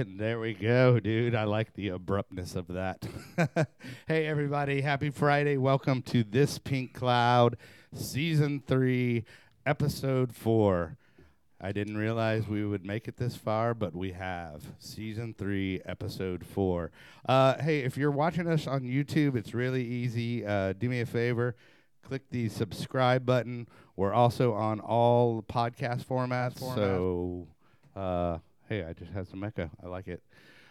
And there we go, dude. I like the abruptness of that. hey, everybody. Happy Friday. Welcome to This Pink Cloud, Season 3, Episode 4. I didn't realize we would make it this far, but we have. Season 3, Episode 4. Uh, hey, if you're watching us on YouTube, it's really easy. Uh, do me a favor click the subscribe button. We're also on all podcast formats. Format. So, uh, hey, I just had some echo. I like it.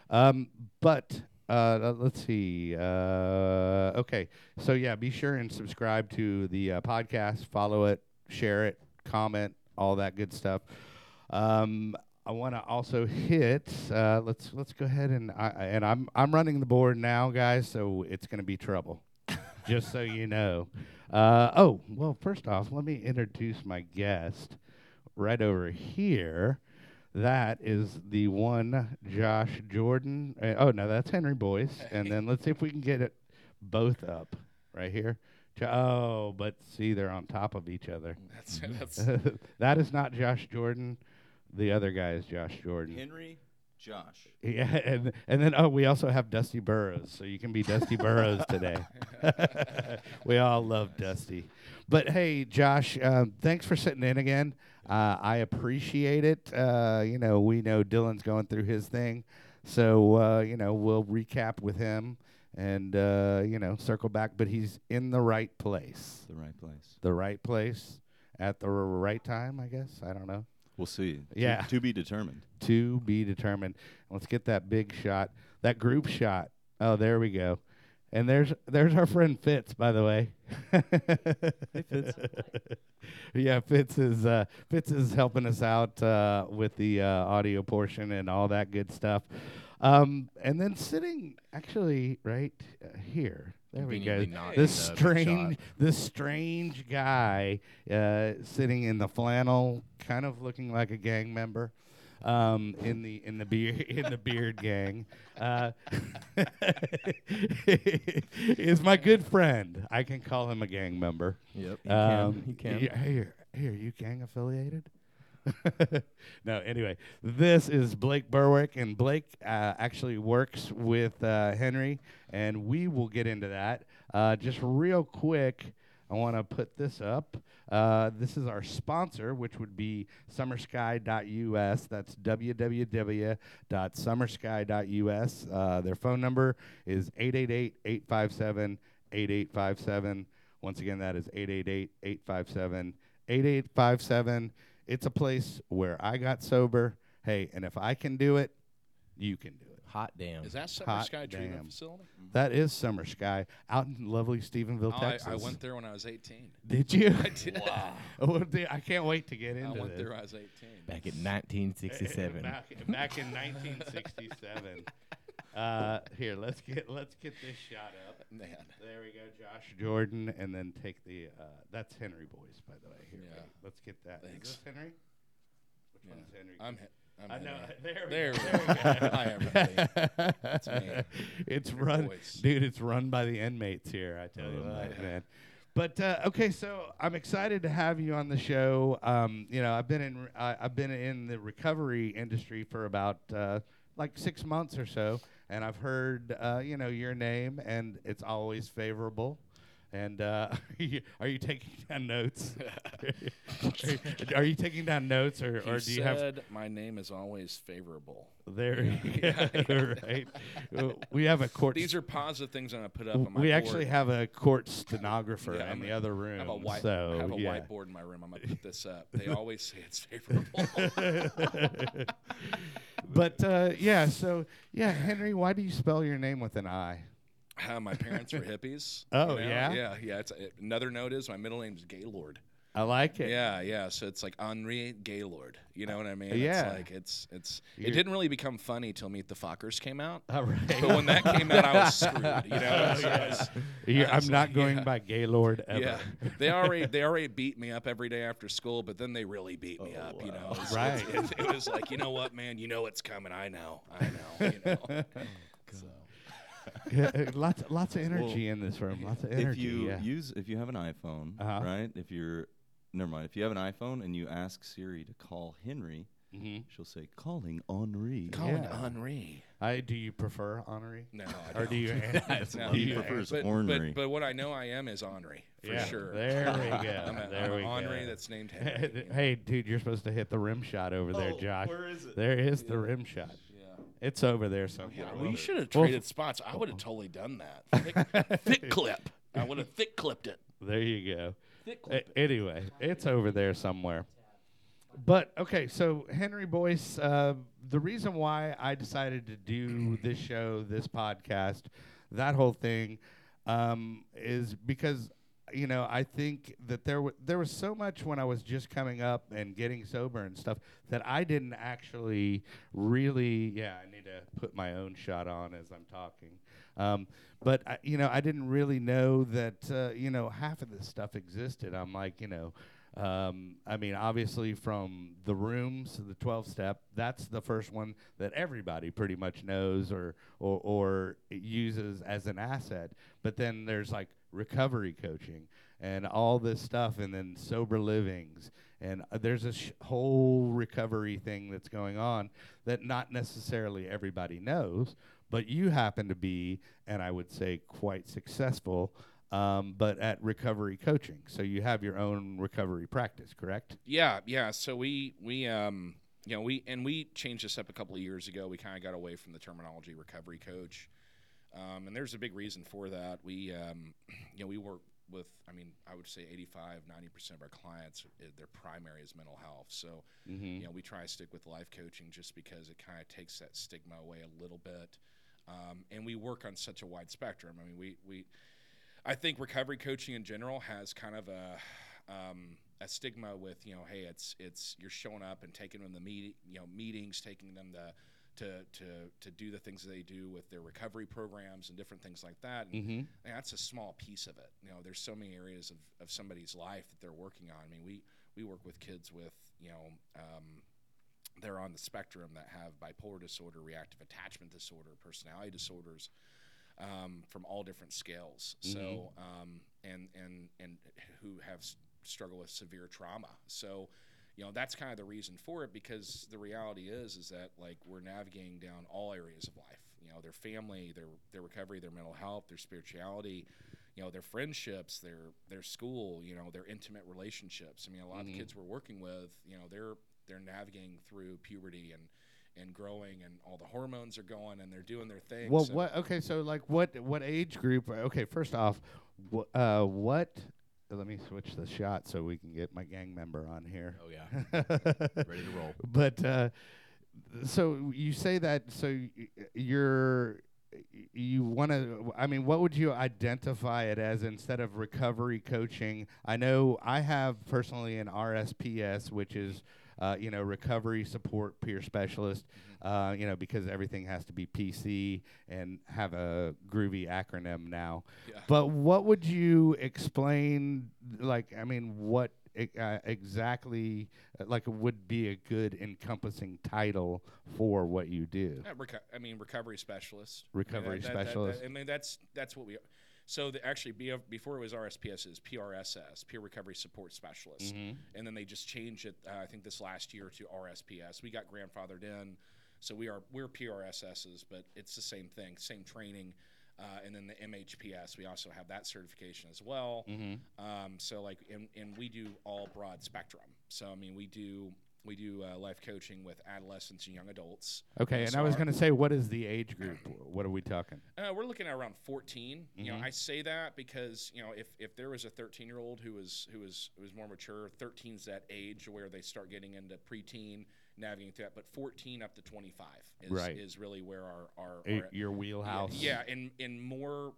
Um, but uh, let's see. Uh, okay, so yeah, be sure and subscribe to the uh, podcast. Follow it, share it, comment, all that good stuff. Um, I want to also hit. Uh, let's let's go ahead and I, and I'm I'm running the board now, guys. So it's going to be trouble. just so you know. Uh, oh, well, first off, let me introduce my guest right over here. That is the one Josh Jordan. Uh, oh, no, that's Henry Boyce. and then let's see if we can get it both up right here. Oh, but see, they're on top of each other. That's, that's that is not Josh Jordan. The other guy is Josh Jordan. Henry, Josh. Yeah, and and then oh, we also have Dusty Burrows, so you can be Dusty Burrows today. we all love Dusty, but hey, Josh, um, thanks for sitting in again. Uh, I appreciate it. Uh, you know, we know Dylan's going through his thing, so uh, you know we'll recap with him and uh, you know circle back. But he's in the right place, The right place. the right place at the right time. I guess I don't know We'll see. To- Yeah. To, be determined. to be determined. Let's get that big shot, that group shot. Oh, there we go. And there's there's our friend Fitz, by the way. hey, Fitz. yeah, Fitz is uh, Fitz is helping us out uh, with the uh, audio portion and all that good stuff. Um, and then sitting actually right uh, here. There we go. This strange, this strange guy uh, sitting in the flannel, kind of looking like a gang member, um, in the in the beard in the beard gang, uh, is my good friend. I can call him a gang member. Yep. You Um, can. You can. y- Here, here, you gang affiliated? no, anyway, this is Blake Berwick, and Blake uh, actually works with uh, Henry, and we will get into that. Uh, just real quick, I want to put this up. Uh, this is our sponsor, which would be summersky.us. That's www.summersky.us. Uh, their phone number is 888 857 8857. Once again, that is 888 857 8857. It's a place where I got sober. Hey, and if I can do it, you can do it. Hot damn. Is that Summer Hot Sky Treatment damn. Facility? That is Summer Sky out in lovely Stephenville, Oh, I, Texas. I went there when I was 18. Did you? I did. Oh, dude, I can't wait to get in there. I into went this. there when I was 18. Back in 1967. back, back in 1967. uh, here, let's get let's get this shot up. Man. There we go, Josh Jordan, and then take the. Uh, that's Henry Boyce, by the way. Here, Yeah. wait, let's get that. Is Thanks. this Henry? Which Yeah. one's Henry? I'm, he- I'm I know. There we There go. we There we go. Hi, everybody. It's me. It's Your run, voice. dude. It's run by the inmates here. I tell you Oh, what, man. But uh, okay, so I'm excited to have you on the show. Um, you know, I've been in I I've been in the recovery industry for about uh, like six months or so, and I've heard uh, you know your name, and it's always favorable. And uh, are, you, are you taking down notes? are, you, are you taking down notes, or, or do you have said my name is always favorable. there? you go, right. We have a court. These are positive things I'm to put up on my we board. actually have a court stenographer Yeah, in the other room. I have a, white, so I have a yeah. whiteboard in my room. I'm going to put this up. They always say it's favorable. but uh, yeah, so yeah, Henry, why do you spell your name with an I? Uh, my parents were hippies. Oh, you know? yeah? Yeah, yeah. It's, it, another note is my middle name is Gaylord. I like it. Yeah, yeah. So it's like Henri Gaylord. You know what I mean? Yeah. It's like it's it's. You're- it didn't really become funny till Meet the Fockers came out. All right. But when that came out, I was screwed. You know? So I was- You're- I I'm not going yeah. by Gaylord ever. Yeah, they already they already beat me up every day after school, but then they really beat me Oh, up. You know. It was- Right. It, it was like, you know what, man, you know it's coming. I know, I know. You know. So, Yeah, uh, lots, lots of energy in this room. Lots of energy. if you yeah. use, if you have an iPhone, Uh-huh. right? If you're, never mind. If you have an iPhone and you ask Siri to call Henry, Mhm. she'll say, "Calling Henri." Calling Yeah. Henri. I do you prefer Henri? No, I Or do you? No, do he you- prefers but, ornery. but, but what I know I am is Henri for yeah, sure. There we go. I'm a, there I'm we a Henri go. that's named Henry. hey, dude, you're supposed to hit the rim shot over there, Oh, Josh. where is it? There is the rim shot. Yeah. It's over there somewhere. Yeah, we should have Well, traded spots. I would have totally done that. Thick, thick clip. I would have thick clipped it. There you go. Thick clip it. anyway, it's over there somewhere. But okay, so Henry Boyce, uh, the reason why I decided to do this show, this podcast, that whole thing, um, is because you know I think that there w- there was so much when I was just coming up and getting sober and stuff that I didn't actually really. Yeah, I need to put my own shot on as I'm talking. Um, but I, you know, I didn't really know that uh, you know half of this stuff existed. I'm like, you know, um, I mean, obviously from the rooms, the 12 step, that's the first one that everybody pretty much knows or or, or uses as an asset. But then there's like recovery coaching and all this stuff, and then sober livings. And uh, there's a sh- whole recovery thing that's going on that not necessarily everybody knows, but you happen to be, and I would say quite successful, um, but at recovery coaching. So you have your own recovery practice, correct? Yeah, yeah. So we we um you know we and we changed this up a couple of years ago. We kind of got away from the terminology recovery coach, um, and there's a big reason for that. We um you know we work with I mean I would say 85 90 percent of our clients uh, their primary is mental health. So Mm-hmm. you know we try to stick with life coaching just because it kind of takes that stigma away a little bit, um, and we work on such a wide spectrum. I mean we we I think recovery coaching in general has kind of a um, a stigma with you know, hey, it's it's you're showing up and taking them the meet, you know, meetings, taking them to to to to do the things they do with their recovery programs and different things like that. And, Mm-hmm. and that's a small piece of it. You know, there's so many areas of, of somebody's life that they're working on. I mean, we we work with kids with you know. Um, they're on the spectrum that have bipolar disorder, reactive attachment disorder, personality disorders, um, from all different scales. So, um, and and and who have struggled with severe trauma. So, you know, that's kind of the reason for it because the reality is is that like we're navigating down all areas of life. You know, their family, their their recovery, their mental health, their spirituality. You know, their friendships, their their school. You know, their intimate relationships. I mean, a lot of the kids we're working with, you know, they're they're navigating through puberty and and growing and all the hormones are going and they're doing their thing. Well, So- what? Okay, so like, what? What age group? Okay, first off, wh- uh, what? Let me switch the shot so we can get my gang member on here. Oh yeah, ready to roll. But uh, so you say that so y- you're you want to i mean what would you identify it as instead of recovery coaching i know i have personally an rsps which is uh, you know recovery support peer specialist uh, you know because everything has to be pc and have a groovy acronym now Yeah. but what would you explain like i mean what uh, exactly uh, like would be a good encompassing title for what you do Uh, reco- I mean, recovery specialist. Recovery that- that- that- specialist. I mean, that's that's what we. So the, actually, be, before it was RSPS, is PRSS, Peer Recovery Support Specialist, Mm-hmm. and then they just changed it. Uh, I think this last year to RSPS. We got grandfathered in, so we are we're PRSSs, but it's the same thing, same training. Uh, and then the MHPS, we also have that certification as well. Mm-hmm. Um, so like, and, and we do all broad spectrum. So I mean, we do we do uh, life coaching with adolescents and young adults. okay and So i was going to say what is the age group what are we talking Uh, we're looking at around 14. You Mhm. know, I say that because you know if, if there was a 13 year old who was who was who was more mature, 13's that age where they start getting into preteen, navigating through that. But 14 up to 25 is Right. is really where our our, A- our your wheelhouse yeah, yeah, and and more.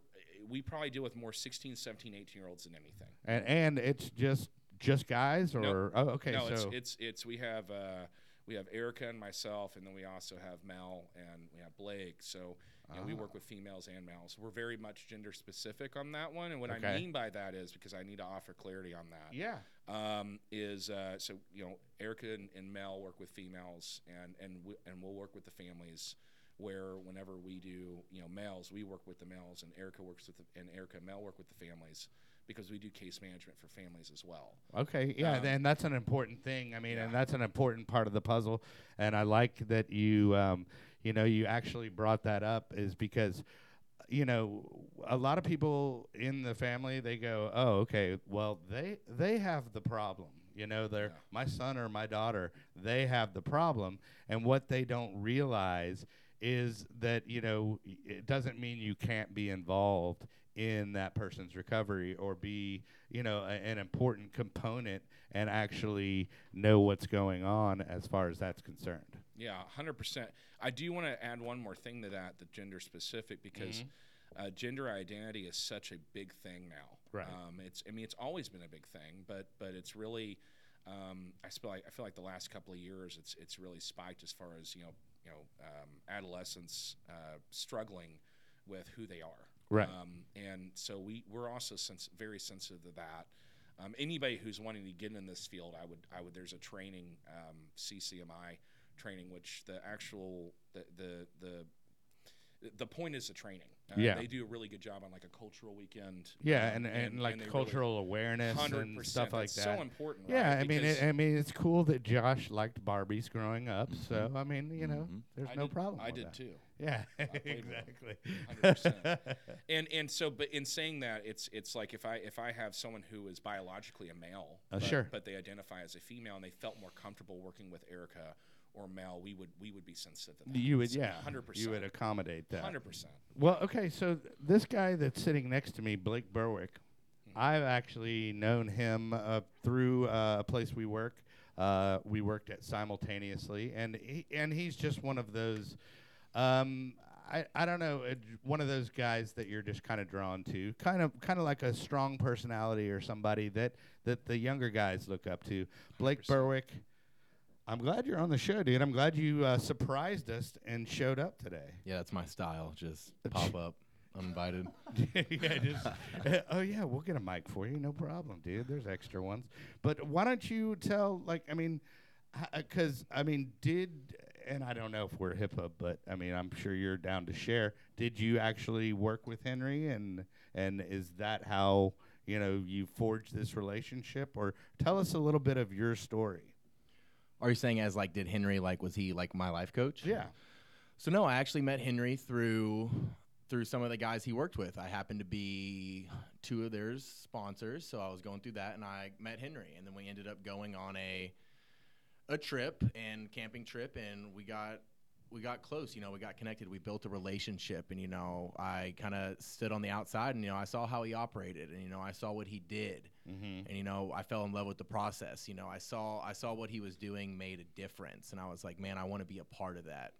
We probably deal with more 16, 17, 18 year olds than anything. and and it's just just guys or oh okay no, so it's it's it's we have uh, we have Erica and myself, and then we also have Mel and we have Blake. So you know, we Ah. work with females and males. We're very much gender specific on that one, and what Okay. I mean by that is because I need to offer clarity on that. yeah Um, is uh, so you know Erica and, and Mel work with females, and and and we'll work with the families. Where whenever we do you know males, we work with the males, and Erica works with the, and Erica and Mel work with the families. Because we do case management for families as well. Okay, yeah, Um, and that's an important thing. I mean, and that's an important part of the puzzle. And I like that you, um, you know, you actually brought that up is because, you know, a lot of people in the family they go, oh, okay, well they they have the problem. You know, they're Yeah. my son or my daughter, they have the problem, and what they don't realize is that you know it doesn't mean you can't be involved in that person's recovery or be you know a, an important component and actually know what's going on as far as that's concerned Yeah, hundred percent. I do want to add one more thing to that, the gender specific, because Mm-hmm. uh, gender identity is such a big thing now. Right. Um, it's, I mean, it's always been a big thing, but but it's really, um, I feel like I feel like the last couple of years, it's it's really spiked as far as you know, you know, um, adolescents uh, struggling with who they are. Right. Um, and so we we're also sens- very sensitive to that. Um, anybody who's wanting to get in this field, I would I would there's a training um, CCMI training, which the actual the the the the point is the training. Uh, Yeah. they do a really good job on like a cultural weekend. yeah um, and, and, like they really- cultural awareness and 100%. stuff like That's that So important. yeah right? i mean it, i mean it's cool that josh liked barbies growing up so i mean you know Mhm. there's I no did- problem I with did that. too. Yeah exactly 100%. And and so, but in saying that, it's it's like if I if I have someone who is biologically a male, Uh, but, sure. but they identify as a female and they felt more comfortable working with Erica or Mel, we would we would be sensitive to that. you would yeah hundred percent. you would accommodate that hundred percent. Well, okay, so th- this guy that's sitting next to me, Blake Berwick, I've actually known him uh, through uh, a place we work. Uh, we worked at simultaneously, and he, and he's just one of those. Um, I, I don't know, uh, one of those guys that you're just kind of drawn to, kind of kind of like a strong personality or somebody that that the younger guys look up to. Blake 100%. Berwick. I'm glad you're on the show, dude. I'm glad you uh, surprised us and showed up today. Yeah, that's my style. Just pop up uninvited. yeah, just uh, oh yeah, we'll get a mic for you, no problem, dude. There's extra ones. But why don't you tell, like, I mean, because I mean, did and I don't know if we're HIPAA, but I mean, I'm sure you're down to share. Did you actually work with Henry, and and is that how you know you forged this relationship, or tell us a little bit of your story? Are you saying as like did Henry like was he like my life coach? Yeah. So no, I actually met Henry through through some of the guys he worked with. I happened to be two of their sponsors, so I was going through that and I met Henry and then we ended up going on a a trip and camping trip and we got we got close, you know, we got connected, we built a relationship and you know, I kind of stood on the outside and you know, I saw how he operated and you know, I saw what he did. Mm-hmm. and you know i fell in love with the process you know i saw i saw what he was doing made a difference and i was like man i want to be a part of that.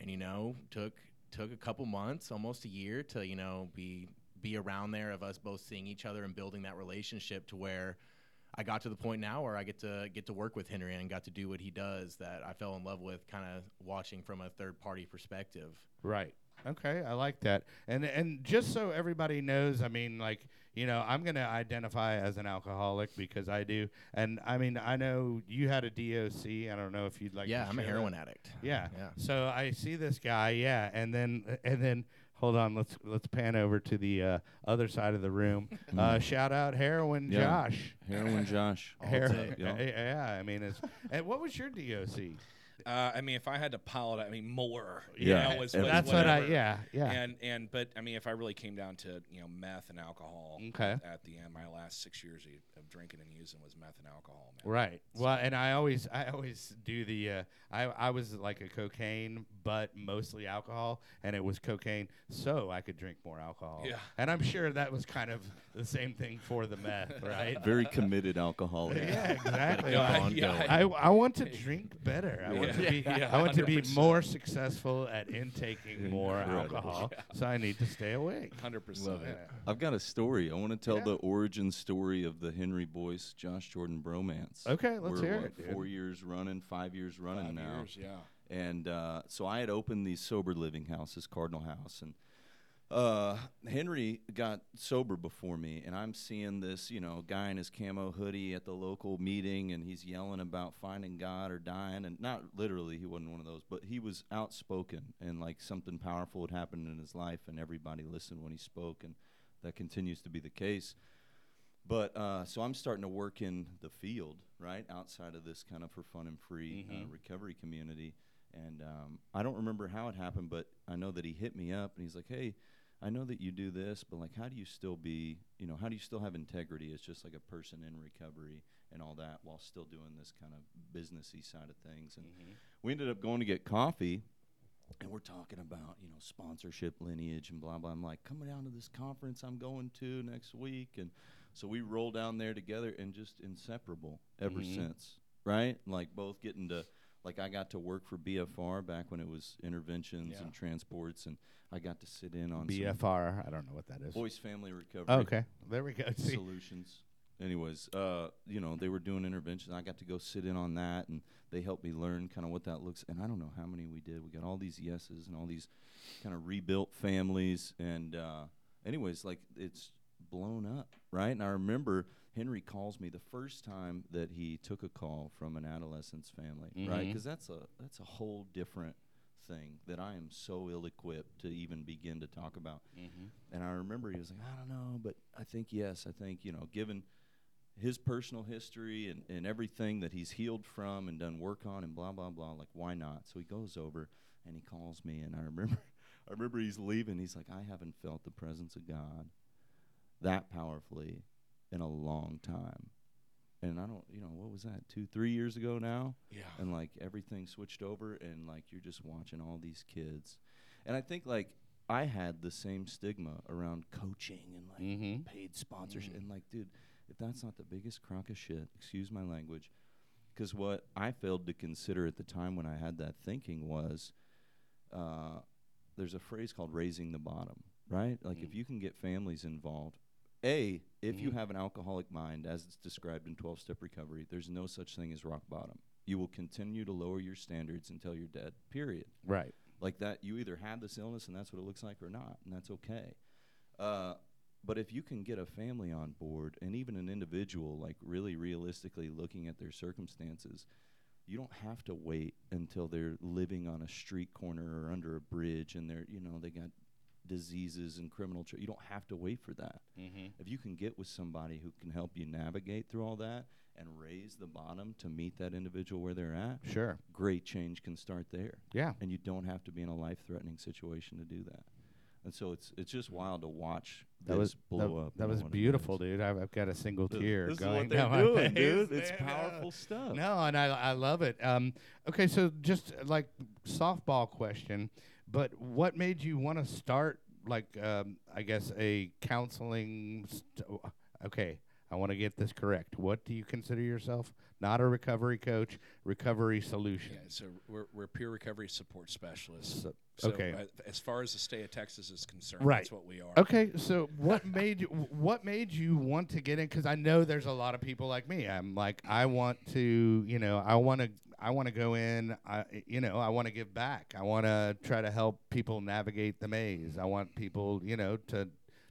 And you know took took a couple months almost a year to you know be be around there of us both seeing each other and building that relationship to where I got to the point now where I get to get to work with Henry and got to do what he does that I fell in love with kind of watching from a third party perspective. Right. Okay, I like that. And and just so everybody knows, I mean, like you know, I'm gonna identify as an alcoholic because I do. And I mean, I know you had a DOC. I don't know if you'd like. yeah, I'm a heroin that. addict. Yeah. Yeah. So I see this guy. Yeah, and then and then hold on. Let's let's pan over to the uh, other side of the room. uh, shout out heroin Yeah. Josh. Heroin Josh. Hero- day. Yeah. yeah, I mean, it's, and what was your DOC? Uh, I mean, if I had to pile it, I mean more. Yeah. you know, was, was That's what I. whatever. Yeah, yeah. And and but I mean, if I really came down to you know meth and alcohol, Okay. at the end, my last six years of- of drinking and using was meth and alcohol. Man. Right. Well, and I always, I always do the. Uh, I, I was like a cocaine, but mostly alcohol, and it was cocaine, so I could drink more alcohol. Yeah. And I'm sure that was kind of the same thing for the meth, right? Very committed alcoholic. yeah, exactly. Go I, on, yeah, go. I, I want to drink better. I want to be. Yeah, I want to be more successful at intaking more Incredible. alcohol. So I need to stay awake. Hundred percent. Love it. I've got a story. I want to tell Yeah. the origin story of the Henry Boyce Josh Jordan bromance. Okay, let's We're, hear what, it, dude. Four years running, five years running Five now. years, yeah. And uh, so I had opened these sober living houses, Cardinal House, and uh, Henry got sober before me, and I'm seeing this, you know, guy in his camo hoodie at the local meeting, and he's yelling about finding God or dying, and not literally, he wasn't one of those, but he was outspoken, and like something powerful had happened in his life, and everybody listened when he spoke, and that continues to be the case. But uh, so I'm starting to work in the field, right outside of this kind of for fun and free uh, Mhm. recovery community. And um, I don't remember how it happened, but I know that he hit me up and he's like, "Hey, I know that you do this, but like, how do you still be, you know, how do you still have integrity as just like a person in recovery and all that, while still doing this kind of businessy side of things?" And we ended up going to get coffee and we're talking about you know sponsorship lineage and blah blah i'm like coming down to this conference i'm going to next week and so we roll down there together and just inseparable ever Mhm. since right like both getting to like i got to work for bfr back when it was interventions Yeah. and transports and i got to sit in on BFR. I don't know what that is. Boyce family recovery Oh, okay, there we go. Solutions. Anyways, uh, you know, they were doing interventions. I got to go sit in on that, and they helped me learn kind of what that looks. And I don't know how many we did. We got all these yeses and all these kind of rebuilt families. And uh, anyways, like it's blown up, right? And I remember Henry calls me the first time that he took a call from an adolescent's family, right? Mhm. Because that's a that's a whole different thing that I am so ill-equipped to even begin to talk about. Mhm. And I remember he was like, I don't know, but I think yes. I think, you know, given his personal history and, and everything that he's healed from and done work on and blah, blah, blah, like, why not? So he goes over and he calls me. And I remember, I remember he's leaving. He's like, I haven't felt the presence of God that powerfully in a long time. And I don't, you know, what was that, two, three years ago now? Yeah. and like everything switched over and like you're just watching all these kids and i think like i had the same stigma around coaching and like Mhm. paid sponsorship Mm. and like dude if that's not the biggest crock of shit excuse my language because what i failed to consider at the time when i had that thinking was uh, there's a phrase called raising the bottom right like if Mm. you can get families involved a if you Mhm. have an alcoholic mind as it's described in 12 step recovery there's no such thing as rock bottom you will continue to lower your standards until you're dead period Right. like that you either have this illness and that's what it looks like or not and that's okay uh, but if you can get a family on board and even an individual like really realistically looking at their circumstances you don't have to wait until they're living on a street corner or under a bridge and they're you know they got diseases and criminal tr- you don't have to wait for that Mm-hmm. if you can get with somebody who can help you navigate through all that and raise the bottom to meet that individual where they're at Sure. great change can start there Yeah. and you don't have to be in a life-threatening situation to do that. And so it's it's just wild to watch That this was blow that, up. That was beautiful, dude. I've, I've got a single Th- tear This is going down my face, dude. It's powerful stuff. No, and I I love it. Um, okay, so just like softball question, but what made you want to start like um, I guess a counseling? St- okay, I want to get this correct. What do you consider yourself? Not a recovery coach, recovery solution. Yeah, so we're, we're peer recovery support specialists. So- So, okay. uh, as far as the state of Texas is concerned, Right. that's what we are. Okay, so what made you what made you want to get in? Because I know there's a lot of people like me. I'm like, I want to, you know, I want to, I want to go in. I, you know, I want to give back. I want to try to help people navigate the maze. I want people, you know, to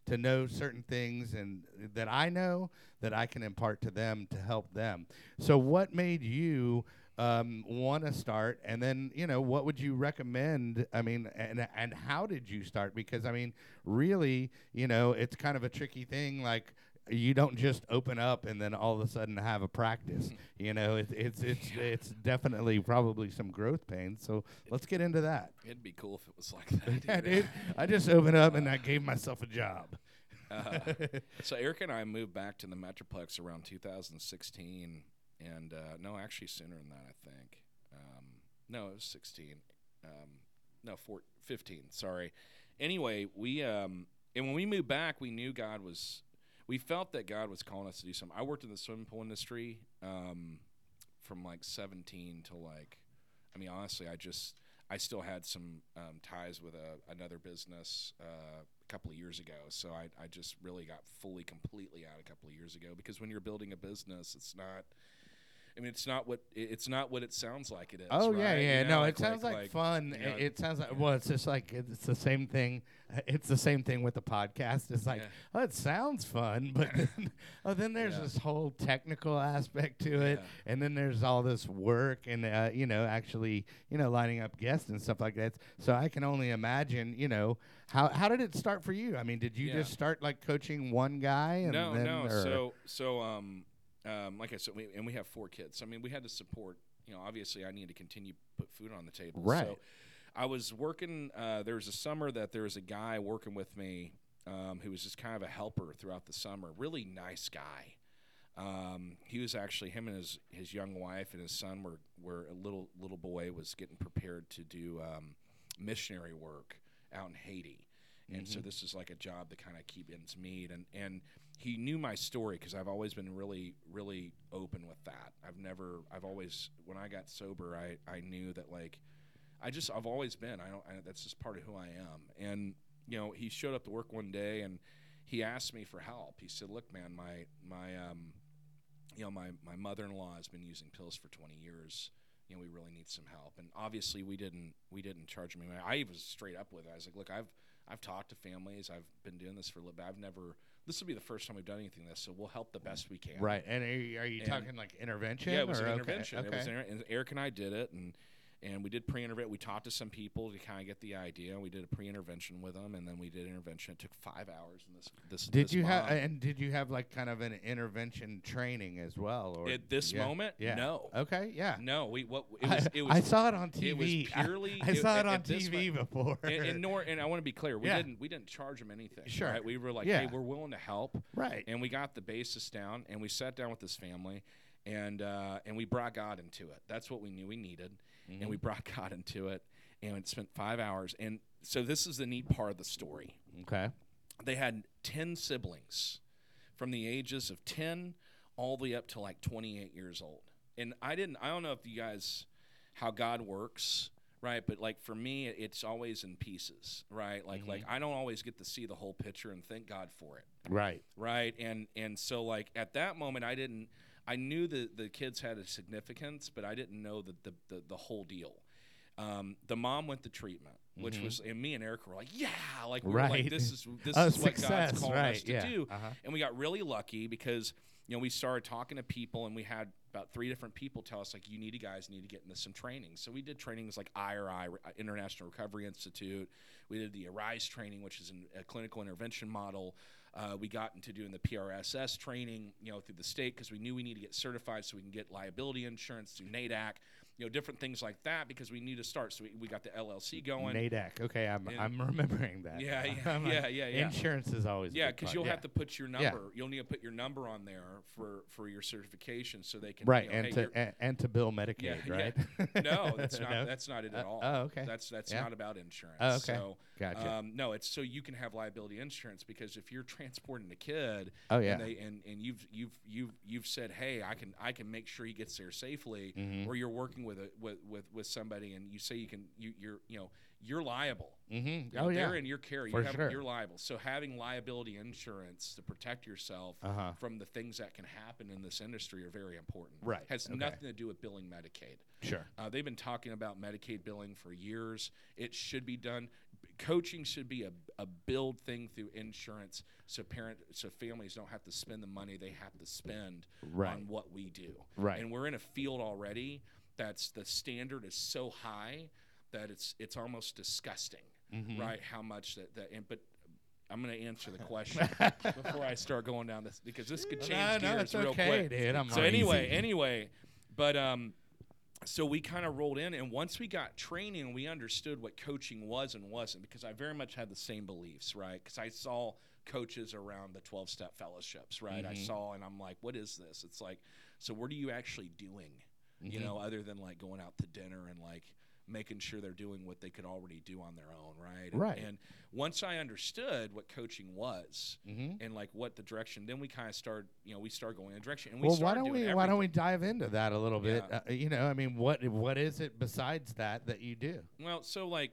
to know certain things and that I know that I can impart to them to help them. So, what made you? um, want to start and then you know what would you recommend i mean and and how did you start because i mean really you know it's kind of a tricky thing like you don't just open up and then all of a sudden have a practice you know it, it's it's it's definitely probably some growth pains so let's get into that It'd be cool if it was like that. yeah, dude, i just opened up and i gave myself a job Uh, so Eric and I moved back to the Metroplex around 2016, and uh, no, actually sooner than that, I think. Um, no, it was 16. Um, no, four, 15. Sorry. Anyway, we um, and when we moved back, we knew God was. We felt that God was calling us to do something. I worked in the swimming pool industry um, from like 17 to like. I mean, honestly, I just I still had some um, ties with a, another business uh, a couple of years ago. So I, I just really got fully, completely out a couple of years ago because when you're building a business, it's not I mean, it's not what it- it's not what it sounds like it is. Oh yeah, right? You yeah. know, no, like- it sounds like, fun. you It- know, it, sounds like well, it's just like it's the same thing. It's the same thing with the podcast. It's like, Yeah. oh, it sounds fun, but then, oh, then there's Yeah. this whole technical aspect to it, Yeah. and then there's all this work and uh, you know actually you know lining up guests and stuff like that. So I can only imagine, you know, how how did it start for you? I mean, did you Yeah. just start like coaching one guy? And no, then, no. So, so, um, um, like I said, we, and we have four kids. So, I mean, we had to support. You know, obviously, I need to continue put food on the table. Right. So, I was working. Uh, there was a summer that there was a guy working with me um, who was just kind of a helper throughout the summer. Really nice guy. Um, he was actually him and his his young wife and his son were were a little little boy was getting prepared to do um, missionary work out in Haiti, and so this is like a job to kind of keep ends meet. And and he knew my story because I've always been really really open with that. I've never I've always when I got sober I I knew that like I just I've always been I don't I, that's just part of who I am. And you know he showed up to work one day and he asked me for help. He said, "Look, man, my my um, you know, my my mother-in-law has been using pills for 20 years. You know, we really need some help." And obviously, we didn't we didn't charge him. I was straight up with it. I was like, "Look, I've I've talked to families. I've been doing this for a little bit. I've never. This will be the first time we've done anything like this. So we'll help the best we can." right. And are you, are you And- talking like intervention? Yeah, it was or? an Okay, intervention. Okay. It was inter- Eric and I did it, and and we did pre-intervention. We talked to some people to kind of get the idea. We did a pre-intervention with them, and then we did intervention. It took five hours. And this this Did this you have and did you have like kind of an intervention training as well? Or At this yeah, moment, yeah. no. Okay, yeah. No, we what it was. I, It was I saw it on TV. it was TV. I- purely- I, saw at- it on TV before. and, and nor and I want to be clear, we Yeah. didn't we didn't charge them anything. Sure. right? we were like, hey, we're willing to help, right. and we got the basis down, and we sat down with this family, and uh, and we brought God into it. That's what we knew we needed, and Mm-hmm. we brought God into it, and it spent five hours. And so this is the neat part of the story. Okay. They had ten siblings, from the ages of ten all the way up to like twenty eight years old. And I didn't. I don't know if you guys how God works. Right, but like for me, it's always in pieces, right? Like, like Mm-hmm. I don't always get to see the whole picture, and thank God for it Right. right and and so like at that moment i didn't i knew that the kids had a significance but i didn't know the the, the, the whole deal um, the mom went to treatment which was and me and eric were like yeah like we were Mm-hmm. Right. like this is this is what success, god's calling right, us to yeah, do uh-huh. and we got really lucky because you know we started talking to people and we had about three different people tell us like you need to guys need to get into some training so we did trainings like IRI International Recovery Institute we did the Arise training which is an, a clinical intervention model uh, we got into doing the PRSS training you know through the state because we knew we need to get certified so we can get liability insurance through NAADAC you know different things like that because we need to start so we, we got the LLC going NAADAC. Okay, I'm And- I'm remembering that. Yeah, yeah, like, yeah, yeah, yeah. Insurance is always yeah, because you'll yeah. have to put your number. Yeah. You'll need to put your number on there for for your certification, so they can right you know, and hey, to and, and to bill Medicaid, right? no, that's not No? that's not it Uh, at all. oh, okay. That's that's not about insurance. Oh, okay. So, Gotcha. Um, no, it's so you can have liability insurance because if you're transporting a kid, Oh, yeah. and, they, and and you've you've you've you've said, hey, I can I can make sure he gets there safely, Mm-hmm. or you're working with a with with, with somebody and you say you can you you're you know you're liable. mm-hmm. Oh know, yeah. They're in your care. You For have, sure. You're liable. So having liability insurance to protect yourself Uh-huh. from the things that can happen in this industry are very important. Right, Has okay. nothing to do with billing Medicaid. Sure. Uh, they've been talking about Medicaid billing for years. It should be done. Coaching should be a, a billed thing through insurance, so parent so families don't have to spend the money they have to spend Right. on what we do. Right. And we're in a field already that's the standard is so high that it's it's almost disgusting, Mm-hmm. right? How much that that and but. I'm going to answer the question before I start going down this because this could change no, no, gears it's real okay, quick. dude. I'm so anyway, easy. anyway, but um, so we kind of rolled in, and once we got training, we understood what coaching was and wasn't because I very much had the same beliefs, right? Because I saw coaches around the 12 step fellowships, right? I saw, and I'm like, what is this? It's like, so what are you actually doing, you know, other than like going out to dinner and like making sure they're doing what they could already do on their own, right? And, Right. And once I understood what coaching was and like what the direction, then we kind of started, you know, we started going in a direction. And we well, why don't we doing why don't we dive into that a little bit? Yeah. Uh, you know, I mean, what what is it besides that that you do? Well, so like,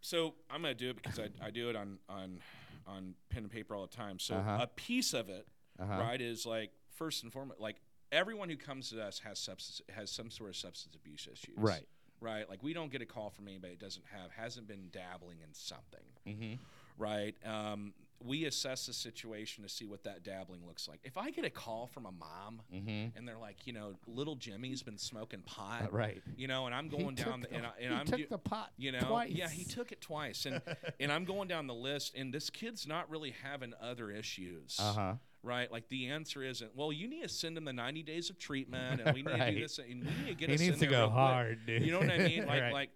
so I'm gonna do it because I, I do it on on on pen and paper all the time. So Uh-huh. a piece of it, Uh-huh. right, is like first and foremost, like everyone who comes to us has substance has some sort of substance abuse issues. Right. Right. Like we don't get a call from anybody that doesn't have hasn't been dabbling in something. Mm-hmm. Right. Um, we assess the situation to see what that dabbling looks like. If I get a call from a mom Mm-hmm. and they're like, you know, little Jimmy's been smoking pot, Uh, right. you know, and I'm going down the, and, I, and he I'm took do- the pot you know, twice. yeah, he took it twice, and and I'm going down the list, and this kid's not really having other issues, Uh huh. Right? Like the answer isn't, well, you need to send him the 90 days of treatment, and we need to Right. do this, and we need to get He us needs to go real quick. hard, dude. You know what I mean? Like Right. like,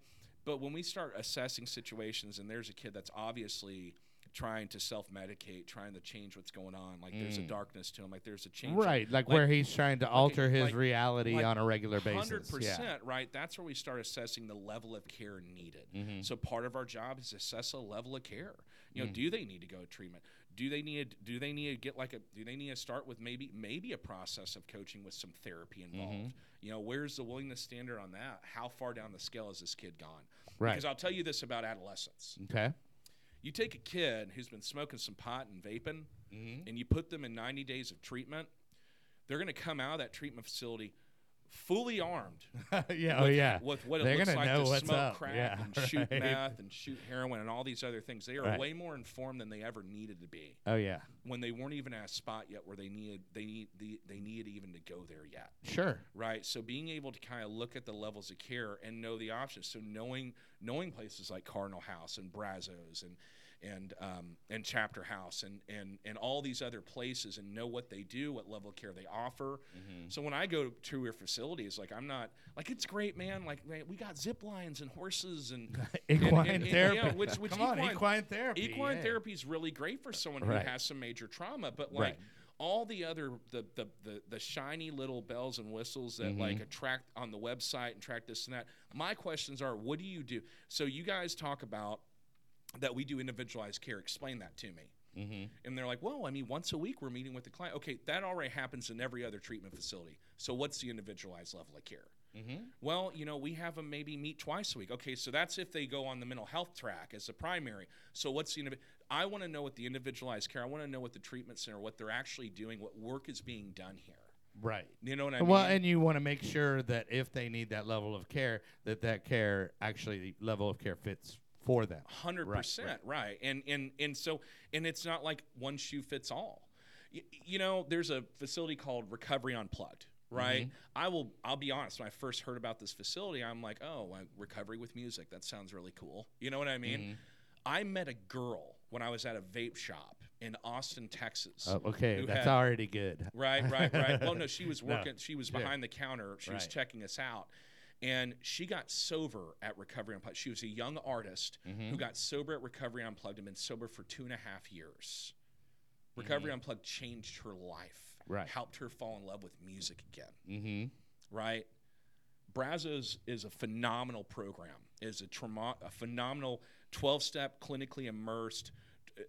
but when we start assessing situations, and there's a kid that's obviously trying to self-medicate, trying to change what's going on, like there's a Mm. darkness to him, like there's a change, Right, like, like- where he's trying to alter his like- reality like on a regular Hundred basis. Yeah. percent, right? That's where we start assessing the level of care needed. Mhm. So part of our job is assess a level of care. You know, Mm. do they need to go to treatment? Do they need? Do they need to get like a? Do they need to start with maybe maybe a process of coaching with some therapy involved? Mm-hmm. You know, where's the willingness standard on that? How far down the scale has this kid gone? Right. Because I'll tell you this about adolescence: Okay. you take a kid who's been smoking some pot and vaping, Mm-hmm. and you put them in 90 days of treatment, they're going to come out of that treatment facility fully armed yeah. Oh yeah. with what it They're looks like know to smoke up. crack Yeah, and shoot right. meth and shoot heroin and all these other things. They are Right. way more informed than they ever needed to be Oh yeah. when they weren't even at a spot yet where they needed they need the, they needed even to go there yet. Sure. Right. So being able to kind of look at the levels of care and know the options. So knowing knowing places like Cardinal House and Brazos and and um, and Chapter House and and and all these other places and know what they do, what level of care they offer. So when I go to your facilities, like I'm not like it's great, man. Like man, we got zip lines and horses and Equine and- and- therapy. yeah, which- which Come on, equine- equine therapy. Equine yeah. therapy is really great for someone Right. who has some major trauma, but like Right. all the other the, the the the shiny little bells and whistles that Mm-hmm. like attract on the website and track this and that. My questions are, what do you do? So you guys talk about that we do individualized care. Explain that to me. Mm-hmm. And they're like, well, I mean, once a week we're meeting with the client. Okay, that already happens in every other treatment facility. So what's the individualized level of care? Mm-hmm. Well, you know, we have them maybe meet twice a week. Okay, so that's if they go on the mental health track as a primary. So what's the I want to know what the individualized care. I want to know what the treatment center, what they're actually doing, what work is being done here. Right. You know what I well, mean? and you want to make sure that if they need that level of care, that that care actually level of care fits for them. Hundred Right, percent, right? And and and so and it's not like one shoe fits all. Y- you know, there's a facility called Recovery Unplugged, right? Mm-hmm. I will. I'll be honest. When I first heard about this facility, I'm like, oh, recovery with music. That sounds really cool. You know what I mean? Mm-hmm. I met a girl when I was at a vape shop in Austin, Texas. Oh, okay, that's had- already good. Right, right, right. Well, no, she was No, working. She was behind the counter. She was checking us out, and she got sober at Recovery Unplugged. She was a young artist Mm-hmm. who got sober at Recovery Unplugged and been sober for two and a half years. Recovery Unplugged changed her life. Mm-hmm. Right. Helped her fall in love with music again. Mm-hmm. Right. Brazos is a phenomenal program. Is a trauma, a phenomenal twelve-step clinically immersed. uh,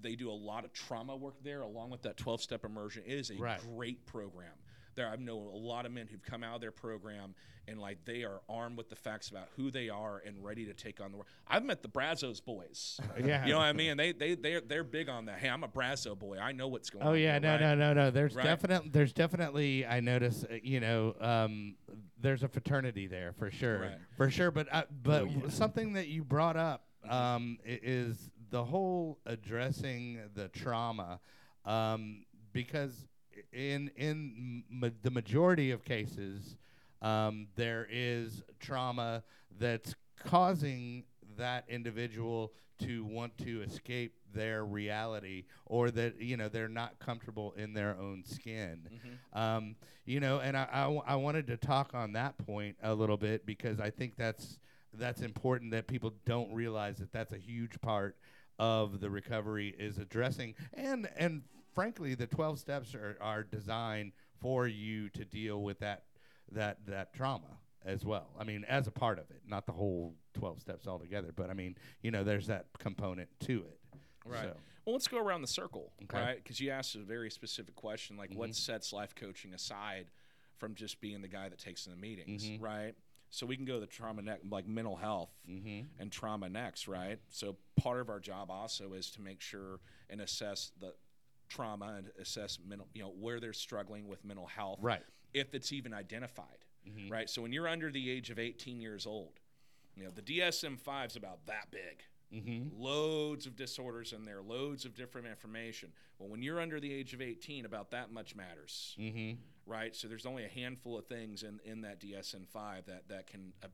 They do a lot of trauma work there, along with that twelve-step immersion. It is a Right. great program. There, I know a lot of men who've come out of their program and like they are armed with the facts about who they are and ready to take on the world. I've met the Brazos boys. Yeah. You know what I mean? They they they they're big on that. Hey, I'm a Brazo boy. I know what's going Oh on. Oh yeah, no, right? no, no, no. There's Right. definitely, there's definitely. I notice, uh, you know, um, there's a fraternity there for sure, Right. for sure. But uh, but Oh, yeah. something that you brought up um, is the whole addressing the trauma, um, because in in ma- the majority of cases, um, there is trauma that's causing that individual to want to escape their reality or that you know they're not comfortable in their own skin. Um, you know and I, I, w- I wanted to talk on that point a little bit because i think that's that's important that people don't realize that that's a huge part of the recovery is addressing and and frankly the 12 steps are, are designed for you to deal with that that that trauma as well i mean as a part of it not the whole 12 steps altogether but i mean you know there's that component to it Right. So, Well, let's go around the circle, Okay. right? Because you asked a very specific question, like what mm-hmm. sets life coaching aside from just being the guy that takes in the meetings, mm-hmm. right? So we can go to the trauma next, like mental health mm-hmm. and trauma next, right? So part of our job also is to make sure and assess the trauma and assess mental, you know, where they're struggling with mental health, Right. if it's even identified, Mhm. right? So when you're under the age of 18 years old, you know the DSM-5 is about that big. Mm-hmm. Loads of disorders in there, loads of different information. Well, when you're under the age of 18, about that much matters, Mm-hmm. right? So there's only a handful of things in, in that DSM-5 that that can uh,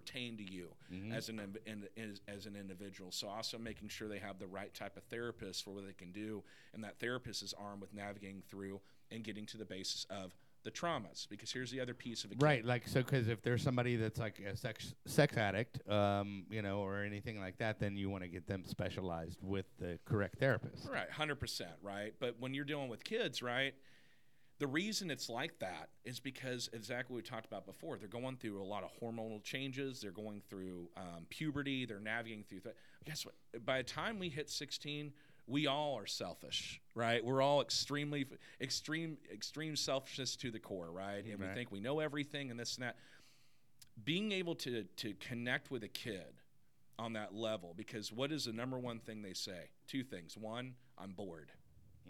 pertain to you Mhm. as an in, as, as an individual. So also making sure they have the right type of therapist for what they can do, and that therapist is armed with navigating through and getting to the basis of the traumas. Because here's the other piece of it. Right, like so, because if there's somebody that's like a sex sex addict, um, you know, or anything like that, then you want to get them specialized with the correct therapist. Right, hundred percent, right. But when you're dealing with kids, right, the reason it's like that is because exactly what we talked about before. They're going through a lot of hormonal changes. They're going through um, puberty. They're navigating through. Th- Guess what? By the time we hit 16, we all are selfish, right? We're all extremely, extreme, extreme selfishness to the core, right? And we think we know everything and this and that. Being able to to connect with a kid on that level, because what is the number one thing they say? Two things. One, I'm bored.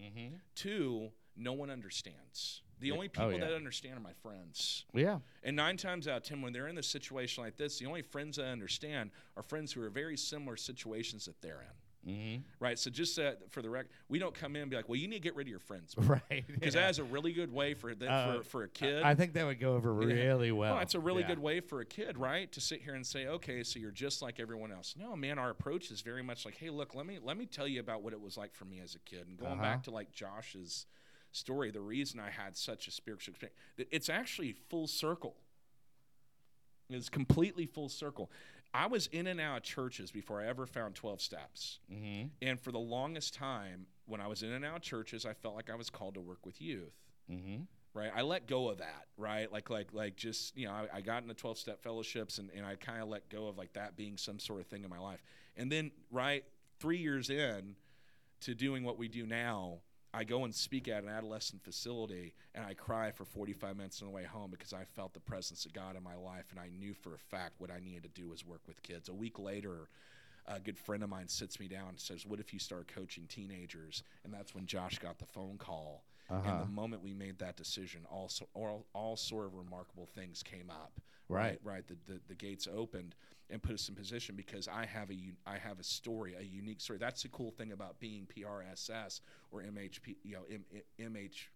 Mm-hmm. Two, no one understands. The Yeah. only Oh, people yeah. that understand are my friends. Yeah. And nine times out of ten, when they're in a situation like this, the only friends that understand are friends who are very similar situations that they're in. Mm-hmm. Right. So just uh, for the record, we don't come in and be like, "Well, you need to get rid of your friends," Right. because yeah. that is a really good way for the, Uh, for, for a kid. I think that would go over Yeah. really well. Well, it's a really Yeah. good way for a kid, right, to sit here and say, "Okay, so you're just like everyone else." No, man, our approach is very much like, "Hey, look, let me let me tell you about what it was like for me as a kid." And going Uh-huh. back to like Josh's story, the reason I had such a spiritual experience, it- it's actually full circle. It's completely full circle. I was in and out of churches before I ever found 12 steps. Mm-hmm. And for the longest time, when I was in and out of churches, I felt like I was called to work with youth Mm-hmm. right i let go of that right like like like just you know i, I got into 12 step fellowships and, and i kind of let go of like that being some sort of thing in my life and then right three years in to doing what we do now i go and speak at an adolescent facility and i cry for 45 minutes on the way home because i felt the presence of god in my life and i knew for a fact what i needed to do was work with kids a week later a good friend of mine sits me down and says, "What if you start coaching teenagers?" And that's when Josh got the phone call. Uh-huh. And the moment we made that decision, all, so, all, all sort of remarkable things came up. Right. right. The, the, the gates opened and put us in position because I have a I have a story, a unique story. That's the cool thing about being PRSS or MHP, you know, M, M, MH.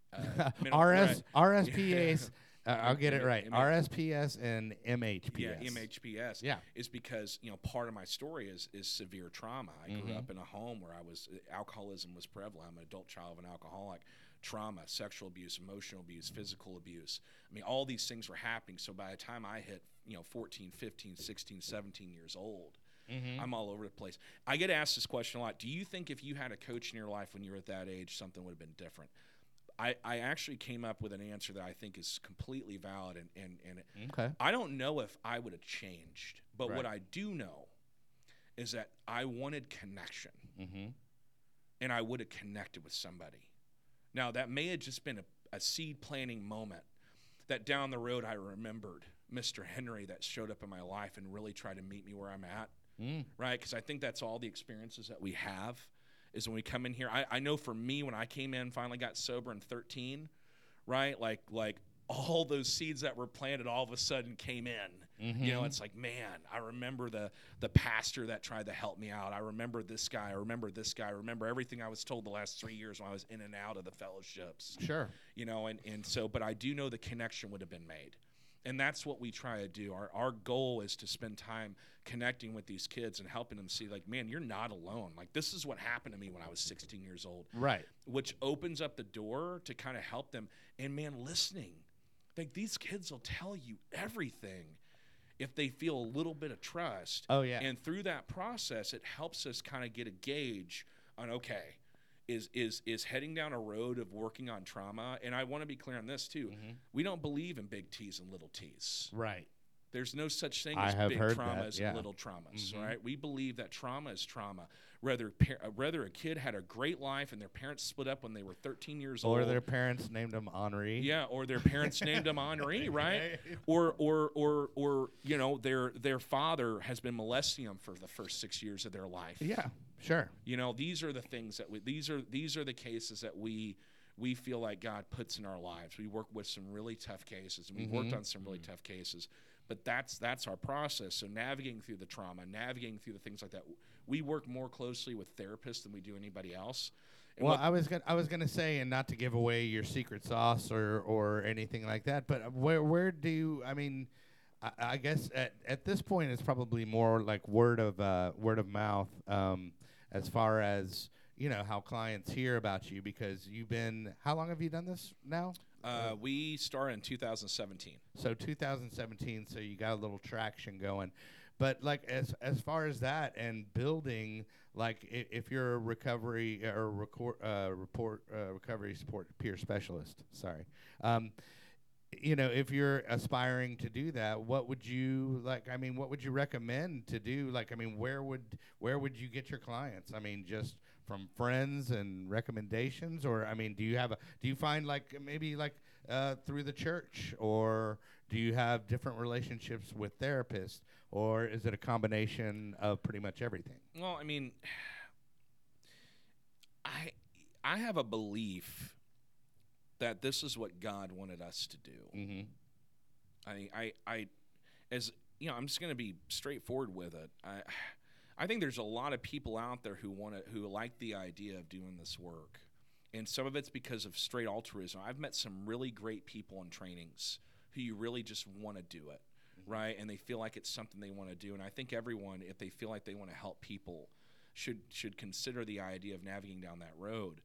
Uh, RS. RSPAs. uh, I'll get it right. M- RSPS and MHPS. Yeah, MHPS. Yeah. is because you know part of my story is is severe trauma. I grew Mhm. up in a home where I was alcoholism was prevalent. I'm an adult child of an alcoholic. Trauma, sexual abuse, emotional abuse, physical abuse. I mean, all these things were happening. So by the time I hit, you know, 14, 15, 16, 17 years old, Mm-hmm. I'm all over the place. I get asked this question a lot. Do you think if you had a coach in your life when you were at that age, something would have been different? I, I actually came up with an answer that I think is completely valid and, and, and Okay. I don't know if I would have changed, but what I do know is that I wanted connection Mm-hmm. and I would have connected with somebody. Now, that may have just been a, a seed planting moment that down the road I remembered Mr. Henry that showed up in my life and really tried to meet me where I'm at, Mm. right? Because I think that's all the experiences that we have is when we come in here. I, I know for me, when I came in, finally got sober in 13, right? Like, like all those seeds that were planted all of a sudden came in. You know, Mhm. it's like, man, I remember the the pastor that tried to help me out. I remember this guy. I remember this guy. I remember everything I was told the last three years when I was in and out of the fellowships. Sure. You know, and, and so, but I do know the connection would have been made. And that's what we try to do. Our, our goal is to spend time connecting with these kids and helping them see, like, man, you're not alone. Like, this is what happened to me when I was 16 years old Right. which opens up the door to kind of help them. And man, listening, like these kids will tell you everything if they feel a little bit of trust. Oh yeah. And through that process, it helps us kind of get a gauge on okay, is is is heading down a road of working on trauma. And I want to be clear on this too. Mhm. We don't believe in big T's and little T's. Right. There's no such thing as big that, traumas yeah. and little traumas, Mhm. right? We believe that trauma is trauma. Whether par- uh, whether a kid had a great life and their parents split up when they were 13 years Or old, or their parents named them Henri. yeah, or their parents named them Henri, right? Or or or or you know their their father has been molesting them for the first six years of their life. Yeah. Sure. You know these are the things that we these are these are the cases that we we feel like God puts in our lives. We work with some really tough cases, and we've worked on some really tough cases. But that's that's our process. So navigating through the trauma, navigating through the things like that, we work more closely with therapists than we do anybody else. And Well, I was gonna I was gonna say, and not to give away your secret sauce or or anything like that, but where where do you? I mean, I, I guess at at this point it's probably more like word of uh, word of mouth, um, as far as you know how clients hear about you because you've been. How long have you done this now? Uh, we started in 2017. So 2017, so you got a little traction going. But like as as far as that and building, like if you're a recovery or record, uh, report uh, recovery support peer specialist, sorry, um, you know, if you're aspiring to do that, what would you like? I mean, what would you recommend to do? Like, I mean, where would where would you get your clients? I mean, just from friends and recommendations, or I mean, do you have a do you find like maybe like uh, through the church, or do you have different relationships with therapists, or is it a combination of pretty much everything? Well, I mean, I I have a belief that this is what God wanted us to do. Mm-hmm. I I I as you know, I'm just going to be straightforward with it. I I think there's a lot of people out there who want to who like the idea of doing this work. And some of it's because of straight altruism. I've met some really great people in trainings who you really just want to do it, mm-hmm. right? And they feel like it's something they want to do. And I think everyone if they feel like they want to help people should should consider the idea of navigating down that road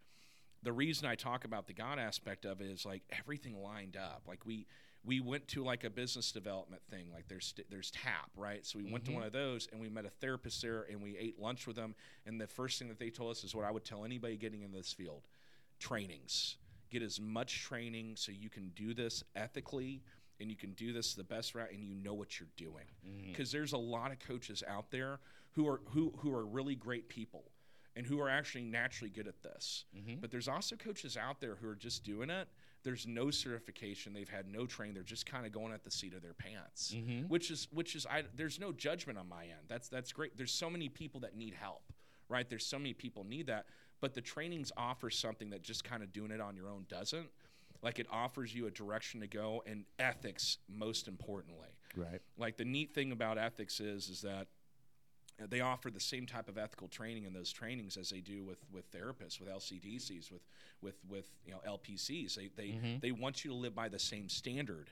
the reason I talk about the God aspect of it is like everything lined up. Like we we went to like a business development thing. Like there's there's TAP, right? So we went to mm-hmm. one of those and we met a therapist there and we ate lunch with them. And the first thing that they told us is what I would tell anybody getting into this field: trainings. Get as much training so you can do this ethically and you can do this the best route and you know what you're doing. Mm-hmm. Because there's a lot of coaches out there who are who who are really great people and who are actually naturally good at this. Mm-hmm. But there's also coaches out there who are just doing it. There's no certification. They've had no training. They're just kind of going at the seat of their pants, mm-hmm. which is which is I. There's no judgment on my end. That's that's great. There's so many people that need help, right? There's so many people need that. But the trainings offer something that just kind of doing it on your own doesn't. Like it offers you a direction to go and ethics, most importantly Right. like the neat thing about ethics is is that they offer the same type of ethical training in those trainings as they do with with therapists with LCDCs with with with you know LPCs they they they want you to live by the same standard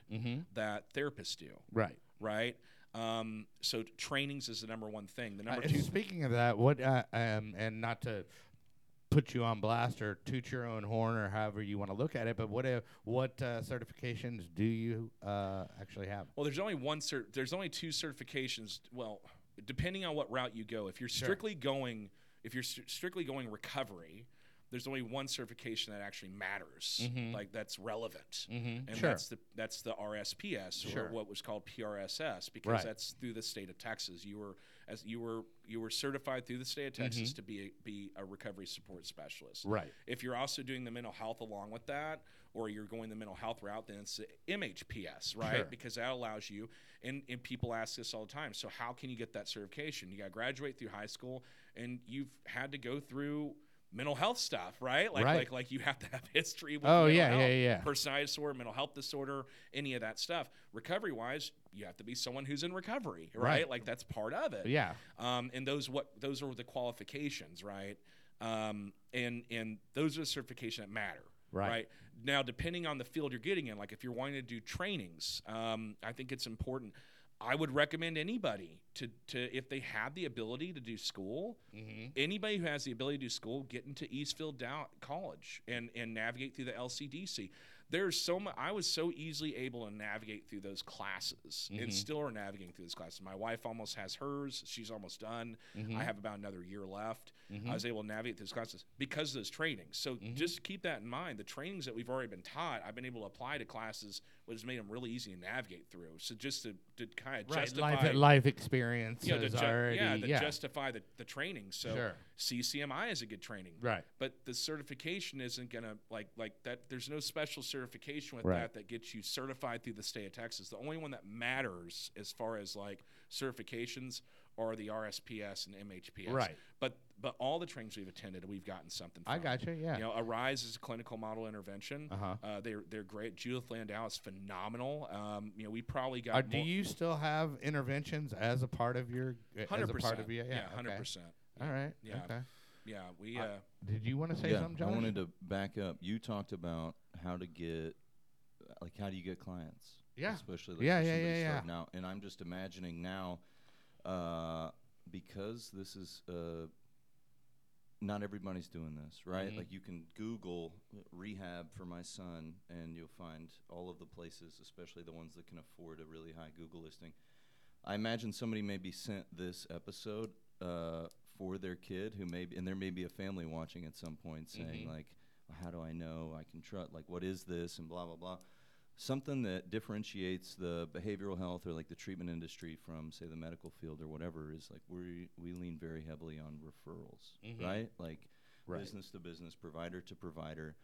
that therapists do Right. right um, so trainings is the number one thing the Uh, number two speaking of that, what uh, um, and not to put you on blast or toot your own horn or however you want to look at it, but what uh, what uh, certifications do you uh, actually have? Well, there's only one cert. There's only two certifications. Well, depending on what route you go, if you're strictly going, if you're st- strictly going recovery, there's only one certification that actually matters, mm-hmm. like that's relevant, mm-hmm. and Sure. that's the that's the RSPS Sure. or what was called PRSS because Right. that's through the state of Texas. You were as you were you were certified through the state of Texas mm-hmm. to be a, be a recovery support specialist. Right. If you're also doing the mental health along with that, or you're going the mental health route, then it's MHPS, right? Sure. Because that allows you, and, and people ask this all the time. So, how can you get that certification? You got to graduate through high school, and you've had to go through mental health stuff, right? Like, Right. like, like you have to have history with Oh, yeah, health, yeah, yeah. personality disorder, mental health disorder, any of that stuff. Recovery wise, you have to be someone who's in recovery, right? Right. Like that's part of it Yeah. um, and those what those are the qualifications, right? Um, and and those are the certification that matter, Right. Now, depending on the field you're getting in, like if you're wanting to do trainings, um, I think it's important. I would recommend anybody to, to if they have the ability to do school, anybody who has the ability to do school, get into Eastfield Dow- College and and navigate through the LCDC. There's so much. I was so easily able to navigate through those classes, and mm-hmm. still are navigating through those classes. My wife almost has hers; she's almost done. Mm-hmm. I have about another year left. Mm-hmm. I was able to navigate through those classes because of those trainings. So just keep that in mind. The trainings that we've already been taught, I've been able to apply to classes, which has made them really easy to navigate through. So just to, to kind of Right. justify Life life experience you know, to is ju- already yeah, to yeah. justify the, the training. So Sure. CCMI is a good training. Right. But the certification isn't gonna like like that there's no special certification with Right. that that gets you certified through the state of Texas. The only one that matters as far as like certifications are the RSPS and MHPS. Right. But but all the trainings we've attended, we've gotten something. From. I got you. Yeah. You know, Arise is a clinical model intervention. Uh-huh. Uh, they're they're great. Judith Landau is phenomenal. Um, you know, we probably got. Uh, do you still have interventions as a part of your as a 100%. part of your yeah hundred okay. percent. All right. Yeah. Okay. Yeah, we. I- Uh, Did you want to say yeah, something, Josh? I wanted to back up. You talked about how to get, like, how do you get clients? Yeah. Especially like Yeah, yeah, yeah, yeah. starting out. And I'm just imagining now, uh, because this is, uh, not everybody's doing this, right? Mhm. Like you can Google rehab for my son, and you'll find all of the places, especially the ones that can afford a really high Google listing. I imagine somebody may be sent this episode uh, for their kid who may be, and there may be a family watching at some point saying Mhm. like, well, "How do I know I can trust? Like, what is this?" and blah blah blah. Something that differentiates the behavioral health or like the treatment industry from, say, the medical field or whatever is like we we lean very heavily on referrals, Mhm. right? Like Right. business to business, provider to provider.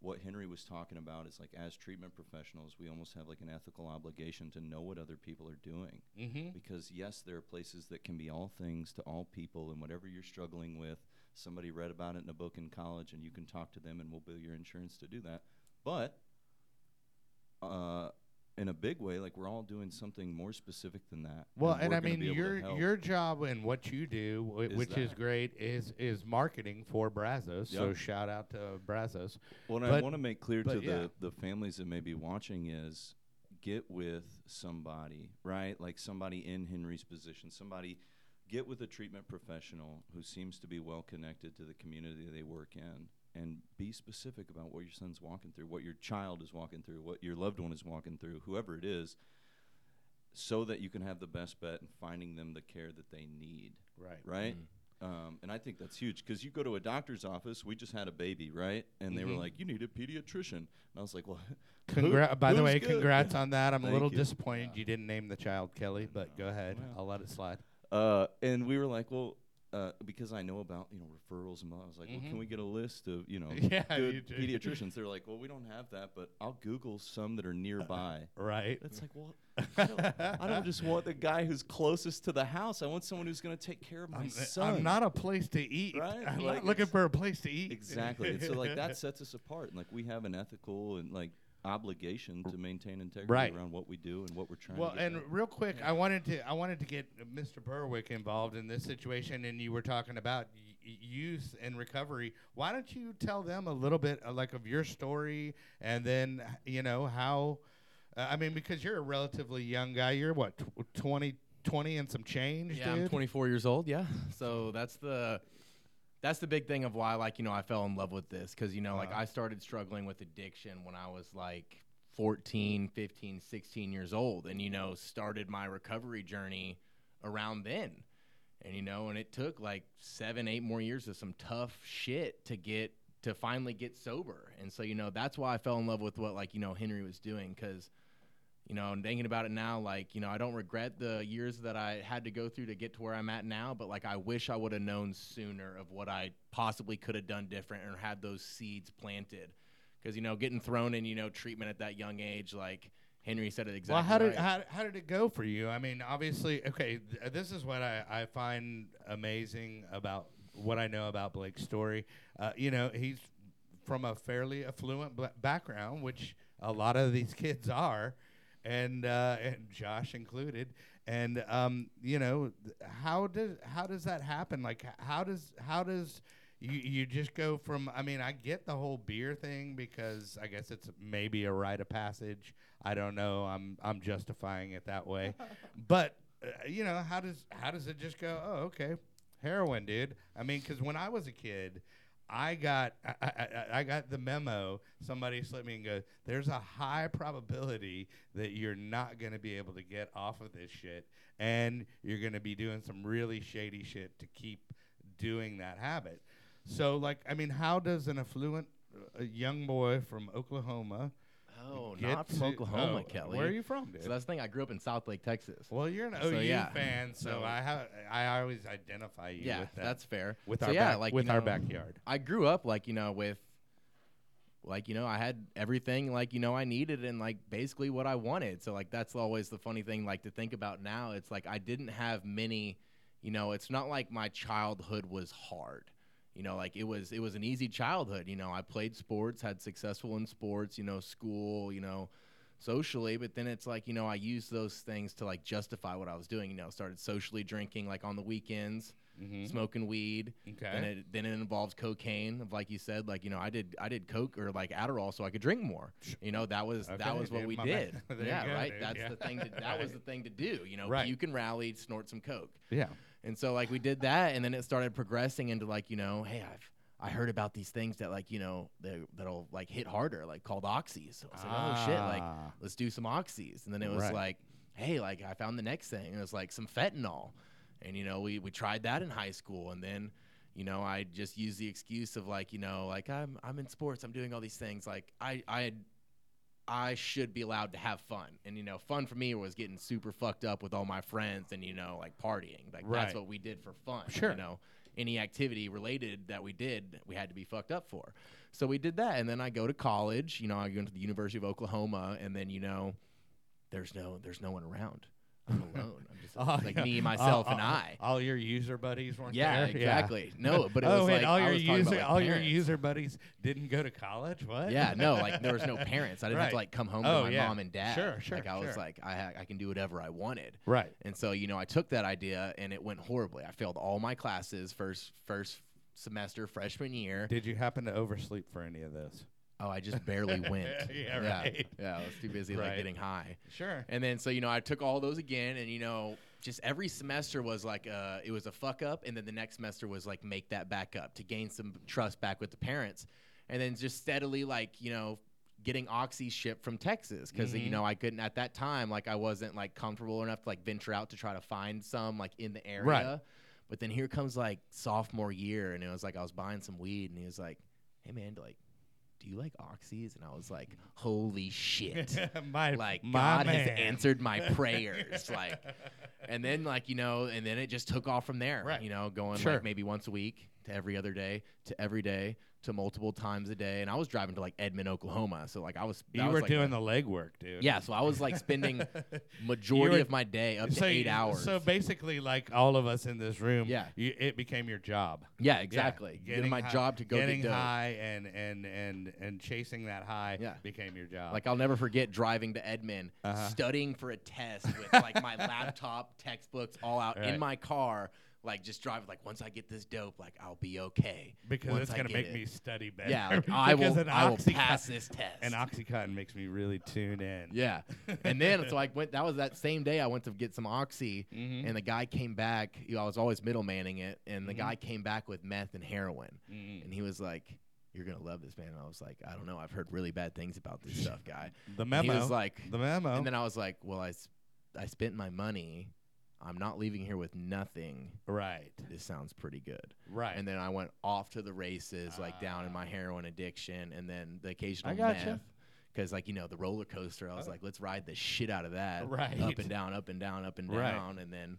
What Henry was talking about is like as treatment professionals, we almost have like an ethical obligation to know what other people are doing. Mm-hmm. Because yes, there are places that can be all things to all people, and whatever you're struggling with, somebody read about it in a book in college, and you can talk to them, and we'll bill your insurance to do that. But uh, in a big way, like we're all doing something more specific than that. Well, and we're I mean be able to your your job and what you do, w- Is which is great, is is marketing for Brazos. So shout out to Brazos. What I want to make clear to yeah. the, the families that may be watching is get with somebody, right? Like somebody in Henry's position, somebody get with a treatment professional who seems to be well connected to the community they work in and be specific about what your son's walking through, what your child is walking through, what your loved one is walking through, whoever it is, so that you can have the best bet in finding them the care that they need Right. right? Um, and I think that's huge because you go to a doctor's office. We just had a baby, right? And they were Mhm. like, "You need a pediatrician," and I was like, "Well, Congra- by the way, good? congrats on that. I'm a little you. disappointed you didn't name the child Kelly, but go ahead. Well. I'll let it slide. Uh, and we were like, "Well." Uh, because I know about you know referrals and blah, I was like, well, Mhm. can we get a list of you know Yeah, good do. pediatricians? They're like, well, we don't have that, but I'll Google some that are nearby. Right. It's like, well, I don't, I don't just want the guy who's closest to the house. I want someone who's going to take care of my I'm, son. I'm not a place to eat. Right? I'm Like, not looking for a place to eat. Exactly. and so like that sets us apart. And like we have an ethical and like obligation to maintain integrity Right. around what we do and what we're trying Well, to get and done. real quick, I wanted to I wanted to get Mr. Berwick involved in this situation, and you were talking about y- y- youth and recovery. Why don't you tell them a little bit uh, like of your story, and then you know how? Uh, I mean, because you're a relatively young guy. You're what tw- 20, 20 and some change, Yeah, dude. I'm 24 years old. Yeah, so that's the that's the big thing of why like you know I fell in love with this because you know like Uh-huh. I started struggling with addiction when I was like 14, 15, 16 years old, and you know started my recovery journey around then. And you know, and it took like seven, eight more years of some tough shit to get to finally get sober. And so, you know, that's why I fell in love with what like, you know, Henry was doing cuz you know, and thinking about it now, like, you know, I don't regret the years that I had to go through to get to where I'm at now, but like, I wish I would have known sooner of what I possibly could have done different or had those seeds planted. Because, you know, getting thrown in, you know, treatment at that young age, like Henry said it exactly. well, how did how, how did it go for you? I mean, obviously, okay. Th- this is what I, I find amazing about what I know about Blake's story. Uh, you know, he's from a fairly affluent bla- background, which a lot of these kids are, and uh, and Josh included. And um, you know, th- how does how does that happen? Like, h- how does how does you you just go from? I mean, I get the whole beer thing because I guess it's maybe a rite of passage. I don't know. I'm I'm justifying it that way, but uh, you know, how does how does it just go? Oh, okay, heroin, dude. I mean, because when I was a kid, I got I, I, I- got the memo. Somebody slipped me and goes, "There's a high probability that you're not going to be able to get off of this shit, and you're going to be doing some really shady shit to keep doing that habit." So, like, I mean, how does an affluent uh, young boy from Oklahoma? Get not from to- Oklahoma, oh, Kelly. Where are you from, dude? So that's the thing. I grew up in Southlake, Texas. well, you're an So, OU yeah. fan, so, So- I have I always identify you yeah, with that. that's fair. with So our yeah, back, like with you our know, backyard. I grew up like you know with like you know I had everything like you know I needed and like basically what I wanted. So like that's always the funny thing like to think about now. It's like I didn't have many you know, it's not like my childhood was hard. You know, like it was it was an easy childhood. You know, I played sports, had successful in sports. You know, school. You know, socially. But then it's like you know, I used those things to like justify what I was doing. You know, started socially drinking like on the weekends, Mhm. smoking weed. Okay. Then it then it involves cocaine. Of like you said, like you know, I did I did coke or like Adderall so I could drink more. You know, that was Okay, that was what we did. Yeah, go, right. dude, That's yeah. the thing. To, that was the thing to do. You know, Right. you can rally, snort some coke. Yeah. And so like we did that, and then it started progressing into like you know, hey, I've I heard about these things that like you know that that'll like hit harder, like called oxys. So I was like, oh shit, like Ah. let's do some oxys. And then it was Right. like, hey, like I found the next thing. And it was like some fentanyl. And you know, we we tried that in high school, and then. You know, I just used the excuse of like, you know, like I'm I'm in sports, I'm doing all these things. Like I I I should be allowed to have fun. And you know, fun for me was getting super fucked up with all my friends and you know, like partying. Like Right. that's what we did for fun. Sure. You know, any activity related that we did, we had to be fucked up for. So we did that and then I go to college, you know, I go to the University of Oklahoma and then, you know, there's no there's no one around. I'm alone. I'm just Oh, like yeah. me, myself, all, and I. All your user buddies weren't Yeah, there? exactly. No, but it oh was wait, like all your talking about, user, like, all your user buddies didn't go to college. What? Yeah, no, like there was no parents. I didn't have to like come home Oh, to my yeah. mom and dad. Sure, sure, Like I was like, I I can do whatever I wanted. Right. And so you know, I took that idea and it went horribly. I failed all my classes first first semester freshman year. Did you happen to oversleep for any of this? Oh, I just barely went. Yeah, yeah, right. yeah. I was too busy like getting high. Sure. And then so you know, I took all those again, and you know, just every semester was like uh, it was a fuck up, and then the next semester was like make that back up to gain some trust back with the parents, and then just steadily like you know getting oxy shipped from Texas because Mhm. you know I couldn't at that time like I wasn't like comfortable enough to like venture out to try to find some like in the area. Right. But then here comes like sophomore year, and it was like I was buying some weed, and he was like, "Hey man, like." Do you like oxys? And I was like, "Holy shit!" my like my God has answered my prayers. like, and then like you know, and then it just took off from there. Right. You know, going Sure. like maybe once a week to every other day to every day to multiple times a day. And I was driving to like Edmond, Oklahoma. So like I was You was, were like, doing a- the legwork, dude. yeah. So I was like spending majority were- of my day up to eight you- hours. So basically, like all of us in this room, Yeah. you, it became your job. yeah, Yeah, exactly. Doing getting my hi- job to go getting get high and and and and chasing that high Yeah. became your job. Like I'll never forget driving to Edmond, Uh-huh. studying for a test with like my laptop, textbooks all out Right. in my car, like just drive Like once I get this dope, like I'll be okay. because once it's I gonna make it. me study better. Yeah, like I Because will. I will pass this test. And Oxycontin makes me really tune in. yeah, and then so I went. That was that same day I went to get some oxy, Mhm. and the guy came back. You know, I was always middlemaning it, and the Mhm. guy came back with meth and heroin, Mhm. and he was like. You're gonna love this, man. And I was like, I don't know. I've heard really bad things about this stuff, guy. The And memo. He was like, the memo. And then I was like, well, I, I spent my money. I'm not leaving here with nothing. right. This sounds pretty good. Right. And then I went off to the races, like down in my Ah. heroin addiction, and then the occasional I gotcha. meth. Because like you know the roller coaster, I was Oh. like, let's ride the shit out of that, Right. Up and down, up and down, up and down, Right. and then,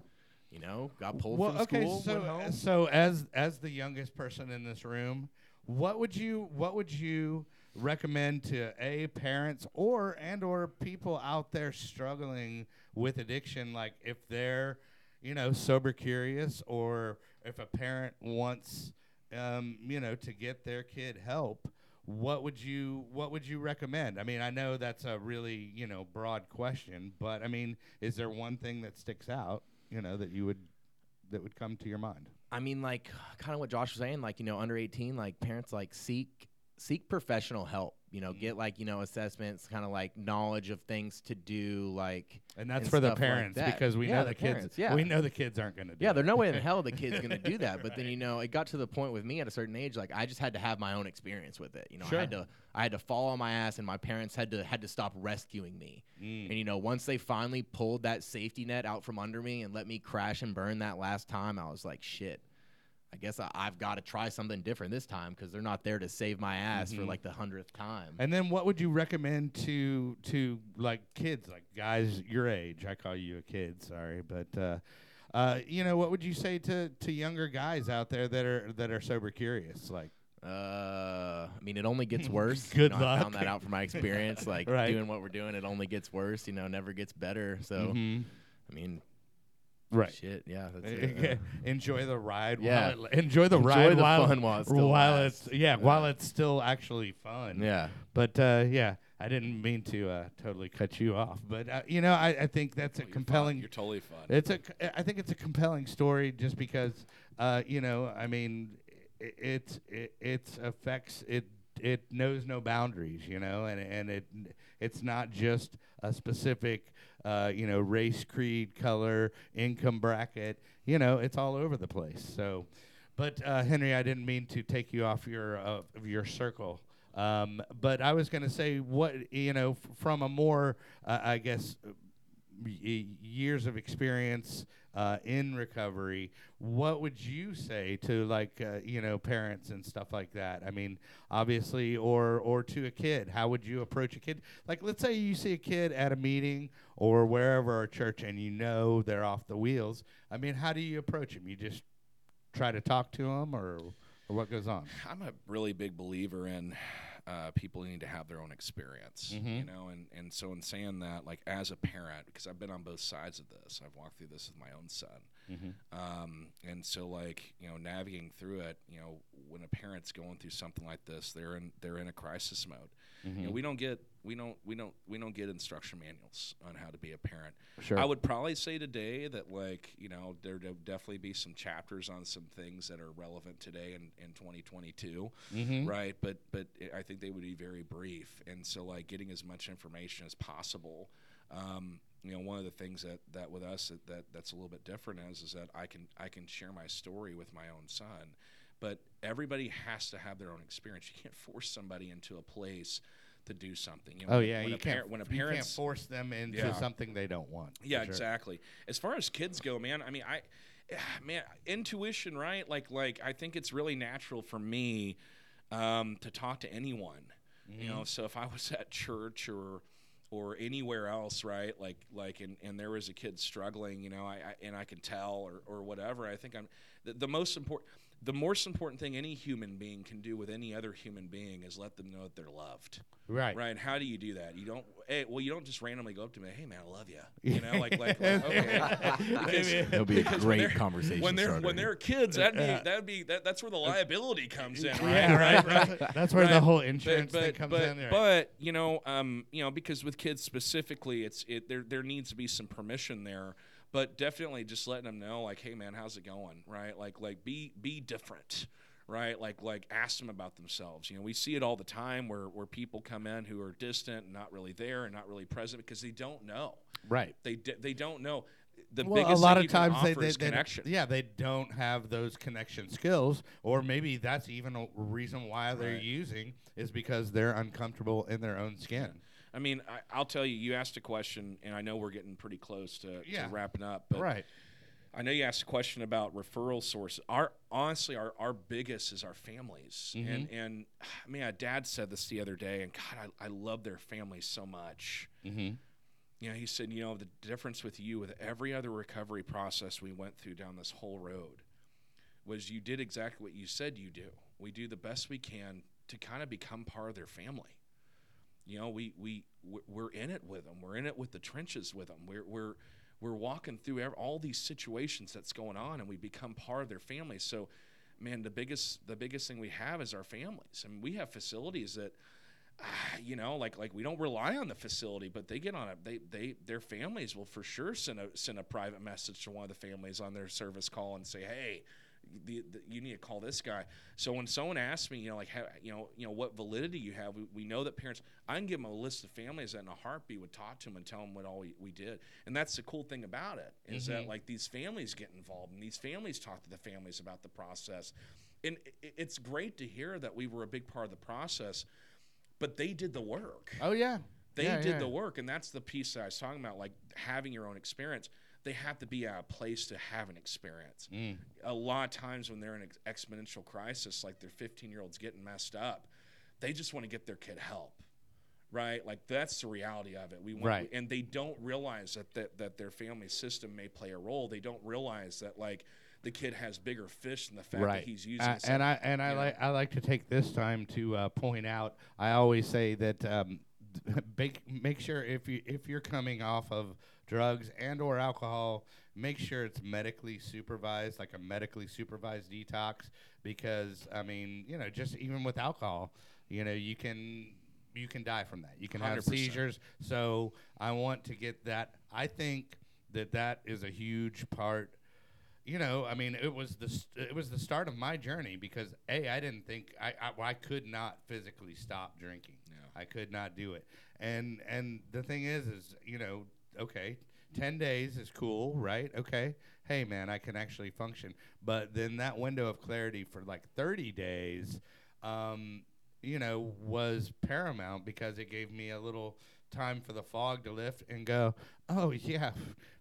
you know, got pulled well, from okay, school. so so as as the youngest person in this room, what would you what would you recommend to a parents or and or people out there struggling with addiction like if they're you know sober curious or if a parent wants um, you know to get their kid help what would you what would you recommend? I mean i know that's a really you know broad question but i mean is there one thing that sticks out you know that you would that would come to your mind? I mean, like, kind of what Josh was saying, like, you know, under 18, like, parents, like, seek seek professional help. You know, get like you know assessments, kind of like knowledge of things to do, like and that's and for the stuff like parents because we Yeah, know the the kids. parents, yeah. We know the kids aren't going to do. Yeah, there's no way in hell the kid's gonna do that. But then you know, it got to the point with me at a certain age, like I just had to have my own experience with it. You know, Sure. I had to I had to fall on my ass, and my parents had to had to stop rescuing me. Mm. And you know, once they finally pulled that safety net out from under me and let me crash and burn that last time, I was like, shit. I guess I, I've got to try something different this time because they're not there to save my ass for Mhm. like the hundredth time. And then what would you recommend to to like kids, like guys your age? I call you a kid, sorry, but uh, uh, you know, what would you say to to younger guys out there that are that are sober curious? Like, Uh, I mean, it only gets worse. Good you know, I luck. found that out from my experience. Like Right. doing what we're doing, it only gets worse. You know, never gets better. So, mhm. I mean, Right. Shit, yeah, that's it. yeah. enjoy the ride. Yeah. While it, enjoy the Enjoy ride the while, fun while it still while lasts. it's yeah, while it's still actually fun. Yeah. But uh, yeah, I didn't mean to uh, totally cut you off. But uh, you know, I, I think that's a Oh, you're fun. compelling. You're totally fun. It's a. c- I think it's a compelling story just because, uh, you know, I mean, i it's it it's affects it. It knows no boundaries, you know, and and it it's not just a specific, uh, you know, race, creed, color, income bracket. You know, it's all over the place. So, but uh, Henry, I didn't mean to take you off your uh, your circle. Um, but I was going to say what you know f- from a more, uh, I guess, y- years of experience uh, in recovery, what would you say to like uh, you know parents and stuff like that? I mean, obviously, or or to a kid, how would you approach a kid? Like, let's say you see a kid at a meeting or wherever or church, and you know they're off the wheels. I mean, how do you approach them? You just try to talk to them, or or what goes on? I'm a really big believer in uh, people need to have their own experience, you Mhm. know, and, and so in saying that, like as a parent, because I've been on both sides of this, I've walked through this with my own son, Mm-hmm. um, and so like you know navigating through it, you know, when a parent's going through something like this, they're in they're in a crisis mode. Mm-hmm. You know, we don't get we don't we don't we don't get instruction manuals on how to be a parent. Sure. I would probably say today that like you know there would definitely be some chapters on some things that are relevant today in, in 2022, mm-hmm. right? But but I think they would be very brief, and so like getting as much information as possible. Um, you know, one of the things that, that with us that, that that's a little bit different is is that I can I can share my story with my own son, but everybody has to have their own experience. You can't force somebody into a place to do something. You know, Oh yeah, when you a can't. parent when a you can't force them into Yeah. something they don't want. yeah, sure. exactly. As far as kids go, man, I mean, I, man, intuition, right? Like, like I think it's really natural for me um, to talk to anyone. You know, so if I was at church or or anywhere else, right? Like, like, and, and there was a kid struggling, you know, I, I and I can tell or or whatever. I think I'm the, the most important. The most important thing any human being can do with any other human being is let them know that they're loved. Right. Right. How do you do that? You don't. Hey, well, you don't just randomly go up to me. Hey, man, I love you. You know, like, like, like okay. Because- It'll be a because when great they're- conversation when they're starter. when they're kids. That'd be that'd be that, that's where the liability comes in, right? Yeah, right. right. That's where the Right. whole But- insurance but, thing comes but, in. Right. But you know, um, you know, because with kids specifically, it's it there there needs to be some permission there. But definitely just letting them know, like, hey man, how's it going? Right? Like like be be different. Right, like like ask them about themselves. You know, we see it all the time where where people come in who are distant, and not really there, and not really present because they don't know. right. They d- they don't know. The well, biggest a lot of times they, they, they connection. yeah they don't have those connection skills or maybe that's even a reason why they're Right. using is because they're uncomfortable in their own skin I mean, I, I'll tell you. You asked a question, and I know we're getting pretty close to, Yeah. to wrapping up. But right I know you asked a question about referral sources. Our honestly, our, our biggest is our families. Mm-hmm. And and man, Dad said this the other day, and God, I, I love their families so much. mm-hmm. You know, he said, you know, the difference with you with every other recovery process we went through down this whole road was you did exactly what you said you do. We do the best we can to kind of become part of their family. You know, we we we're- in it with them. We're in it with the trenches with them. We're we're we're walking through all these situations that's going on, and we become part of their family. So, man, the biggest the biggest thing we have is our families. I mean, we have facilities that ah, you know, like like we don't rely on the facility, but they get on it. they they their families will for sure send a send a private message to one of the families on their service call and say, hey. The, the, you need to call this guy. So when someone asks me, you know, like, how, you know, you know, what validity you have, we, we know that parents. I can give them a list of families that in a heartbeat would talk to them and tell them what all we, we did. And that's the cool thing about it is that mm-hmm. like these families get involved and these families talk to the families about the process. And i- it's great to hear that we were a big part of the process, but they did the work. oh yeah They Yeah, did yeah. the work, and that's the piece that I was talking about, like having your own experience. They have to be at a place to have an experience. Mm. A lot of times when they're in an exponential crisis, like their 15 year olds getting messed up, they just want to get their kid help, right? Like that's the reality of it. We want, Right. and they don't realize that, that that their family system may play a role. They don't realize that like the kid has bigger fish than the fact right that he's using. Uh, and i and i know. like i like to take this time to uh, point out i always say that um, make make sure if you if you're coming off of drugs and or alcohol, make sure it's medically supervised, like a medically supervised detox, because I mean, you know, just even with alcohol, you know, you can you can die from that. You can have 100%. seizures. So I want to get that. I think that that is a huge part you know, I mean, it was the st- it was the start of my journey because a I didn't think I I, well, I could not physically stop drinking. Yeah. I could not do it. And and the thing is, is you know, okay, ten days is cool, right? Okay, hey man, I can actually function. But then that window of clarity for like thirty days, um, you know, was paramount because it gave me a little time for the fog to lift and go, oh yeah,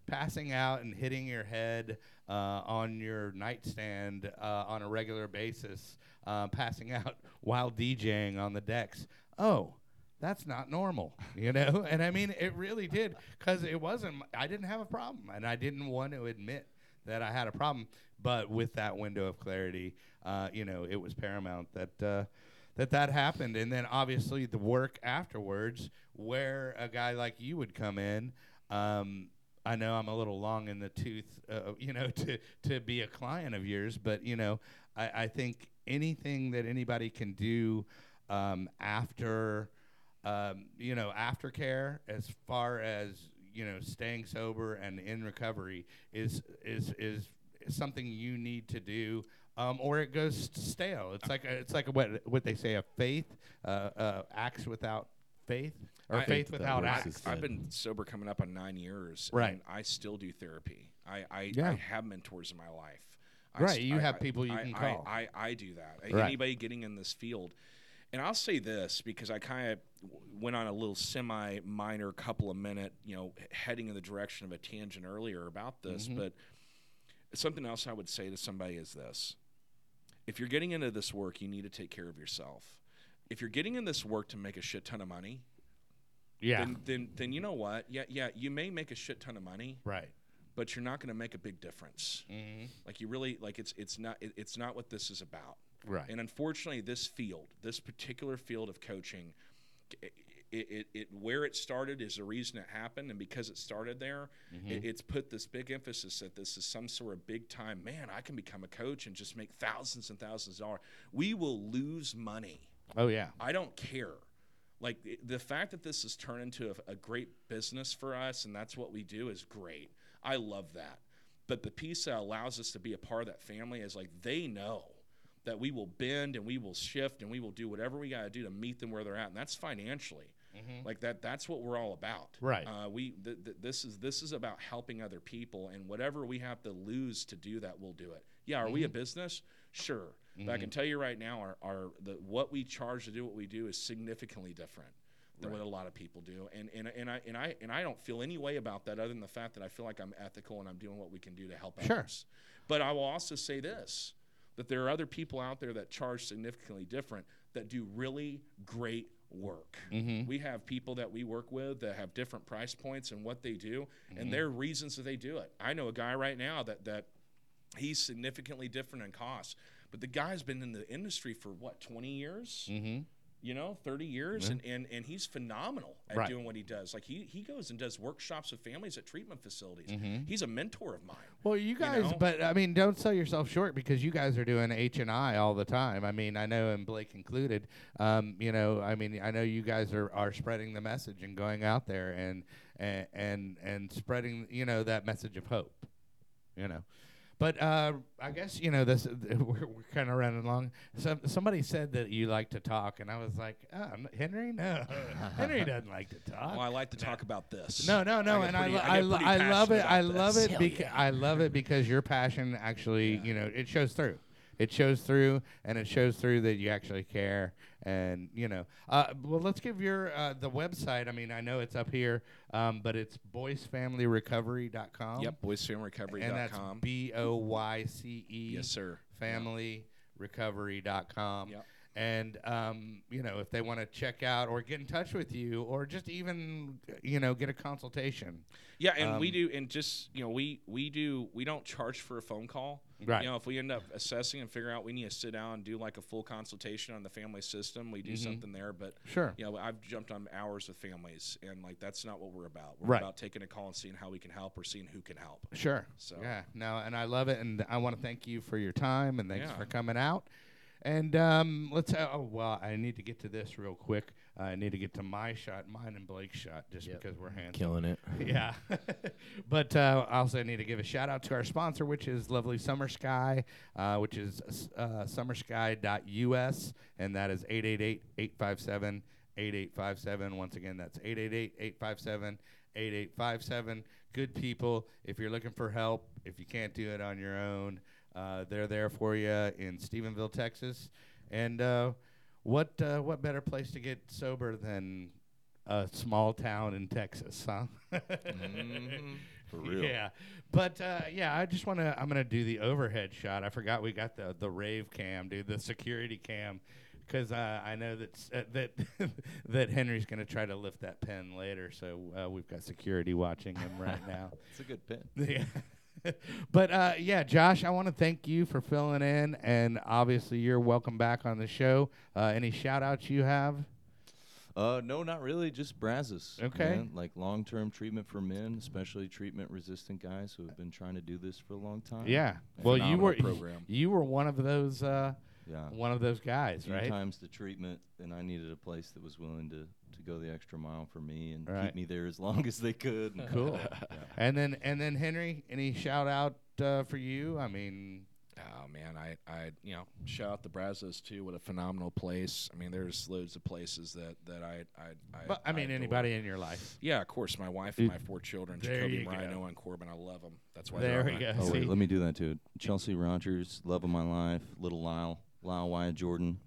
passing out and hitting your head uh, on your nightstand uh, on a regular basis, uh, passing out while DJing on the decks. Oh, that's not normal, you know? and I mean, it really did because it wasn't, I didn't have a problem and I didn't want to admit that I had a problem. But with that window of clarity, uh, you know, it was paramount that. Uh, that that happened and then obviously the work afterwards where a guy like you would come in um, I know I'm a little long in the tooth, uh, you know, to to be a client of yours, but you know, I, I think anything that anybody can do um, after, um, you know, aftercare, as far as you know, staying sober and in recovery is is is something you need to do. Um, or it goes stale. It's like a, it's like a, what what they say a faith uh, uh, acts without faith or I- faith without works acts. I've been sober coming up on nine years. Right. And I still do therapy. I, I, Yeah. I have mentors in my life. I Right, st- you I- have I- people you I- can I- call. I, I, do that. Right. Anybody getting in this field. And I'll say this because I kind of went on a little semi minor couple of minute, you know, heading in the direction of a tangent earlier about this. Mhm. But something else I would say to somebody is this if you're getting into this work, you need to take care of yourself. If you're getting in this work to make a shit ton of money, yeah, then, then then you know what? Yeah, yeah, you may make a shit ton of money, right. but you're not going to make a big difference. Mm-hmm. Like you really like it's it's not it, it's not what this is about. Right. And unfortunately, this field, this particular field of coaching, it, it, it, where it started is the reason it happened, and because it started there, Mm-hmm. it, it's put this big emphasis that this is some sort of big time. Man, I can become a coach and just make thousands and thousands of dollars. We will lose money. Oh yeah. I don't care. Like the fact that this has turned into a, a great business for us and that's what we do is great. I love that. But the piece that allows us to be a part of that family is like they know that we will bend and we will shift and we will do whatever we got to do to meet them where they're at, and that's financially. Mm-hmm. Like that. That's what we're all about. Right. Uh, we. Th- th- this is this is about helping other people, and whatever we have to lose to do that, we'll do it. Yeah. Are we a mm-hmm. business? Sure. But I can mm-hmm. tell you right now, our, our the what we charge to do what we do is significantly different than what a lot of people do. And and and I and I and I don't feel any way about that other than the fact that I feel like I'm ethical and I'm doing what we can do to help Sure. others. But I will also say this that there are other people out there that charge significantly different that do really great work. Mm-hmm. We have people that we work with that have different price points and what they do, Mm-hmm. and there are reasons that they do it. I know a guy right now that that he's significantly different in cost, but the guy's been in the industry for what twenty years, Mm-hmm. You know, thirty years, and, and and he's phenomenal at Right. doing what he does. Like he he goes and does workshops with families at treatment facilities. Mm-hmm. He's a mentor of mine. Well, you guys, know? but I mean, don't sell yourself short because you guys are doing H and I all the time. I mean, I know, and Blake included. Um, you know, I mean, I know you guys are, are spreading the message and going out there and and and, and spreading, you know, that message of hope. You know, but uh, I guess you know this. We're, we're kind of running along. Some somebody said that you like to talk, and I was like, oh, Henry, no, Henry doesn't like to talk. Well, I like to talk about this. No, no, no, get and I, pretty- lo- I I, lo- I love it. I love this. it because yeah. I love it because your passion actually, you know, it shows through. It shows through, and it shows through that you actually care. And you know, uh, well, let's give your uh, the website. I mean, I know it's up here, um, but it's boycefamilyrecovery.com. Yep, boycefamilyrecovery.com. and that's B O Y C E yes, sir. familyrecovery.com. Yep. And um, you know, if they want to check out or get in touch with you, or just even you know get a consultation, Yeah, and we Um, do, and just you know, we we do, we don't charge for a phone call. Right. You know, if we end up assessing and figuring out we need to sit down and do like a full consultation on the family system, we do Mhm. something there. But sure, you know, I've jumped on hours with families, and like that's not what we're about. We're Right. about taking a call and seeing how we can help or seeing who can help. Sure. So- yeah, no, and I love it, and I want to thank you for your time, and thanks Yeah. for coming out. And um, let's. Uh, oh well, I need to get to this real quick. I need to get to my shot, mine and Blake's shot, just Yep. because we're hands. Killing it. yeah. but uh, I also need to give a shout out to our sponsor, which is lovely Summer Sky, uh, which is uh, summersky.us, and that is 888-857-8857. Once again, that's 888-857-8857. Good people. If you're looking for help, if you can't do it on your own, uh, they're there for you in Stephenville, Texas. And uh, what uh, what better place to get sober than a small town in Texas, huh? For real. Yeah, but uh, yeah, I just want to. I'm gonna do the overhead shot. I forgot we got the the rave cam, dude, the security cam, because uh, I know that uh, that that Henry's gonna try to lift that pen later. So uh, we've got security watching him right now. It's a good pin. Yeah. but uh, yeah, Josh, I want to thank you for filling in, and obviously you're welcome back on the show. Uh, any shout outs you have? Uh, no, not really. Just Brazos. Okay. man. Like long term treatment for men, especially treatment resistant guys who have been trying to do this for a long time. Yeah. Well, you were program. you were one of those uh, Yeah. one of those guys, few right? times the treatment, and I needed a place that was willing to, to go the extra mile for me and Right. keep me there as long as they could. and- Cool. And then and then Henry, any shout out uh, for you? I mean, Oh man, I, I you know shout out the Brazos too. What a phenomenal place. I mean, there's loads of places that that I I I, but I mean adore. anybody in your life. Yeah, of course. My wife and my four children, There Jacoby, you Brian, go. Owen, Corbin. I love them. That's why There they're we on go. Oh wait, let me do that too. Chelsea Rogers, love of my life, little Lyle, Lyle Wyatt Jordan,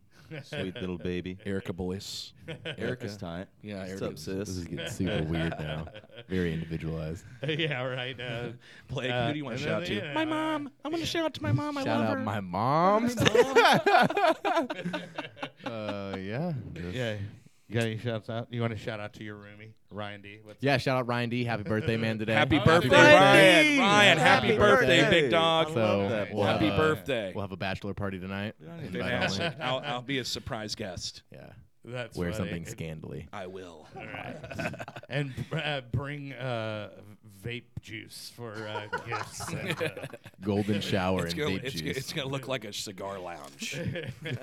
sweet little baby. Erica Boyce. Erica's tight. Yeah, What's Erica's- up, This is getting super weird now. Very individualized. yeah, right. Uh, Blake, Uh, who do you want to shout to? yeah, my uh, mom. I want to shout out to my mom. I Shout love out her. my mom. uh, yeah. just- yeah. You got any shouts out? You want to shout out to your roomie, Ryan D? What's Yeah, shout out Ryan D. Happy birthday, man, today. Happy Oh, birthday, happy Ryan! birthday. Ryan, happy, Happy birthday, birthday. big dog. So that we'll Happy a- birthday. We'll have a bachelor party tonight. Invite Fantastic. only. I'll, I'll be a surprise guest. Yeah. That's Wear funny. something scandally. I will. All right. and uh, bring uh, vape juice for uh, gifts. And, uh, Golden shower It's and gonna, vape it's, juice. gonna- it's gonna look like a cigar lounge.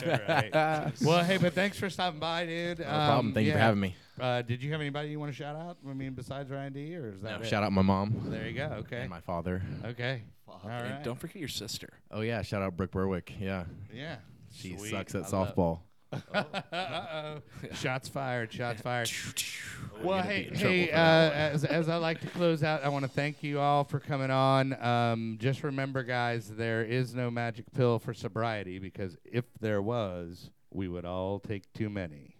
right. Well, hey, but thanks for stopping by, dude. no problem. Thank you for having me. Uh, did you have anybody you want to shout out? I mean, besides Ryan D, or is that No, it? shout out my mom There you go. Okay. and my father. okay. All And right. don't forget your sister. Oh yeah, shout out Brooke Berwick. Yeah, Yeah. she Sweet. sucks at I love- softball. Uh-oh. shots fired. Shots fired. Well, hey, be in trouble hey. Uh, as as I like to close out, I want to thank you all for coming on. Um, just remember, guys, there is no magic pill for sobriety because if there was, we would all take too many.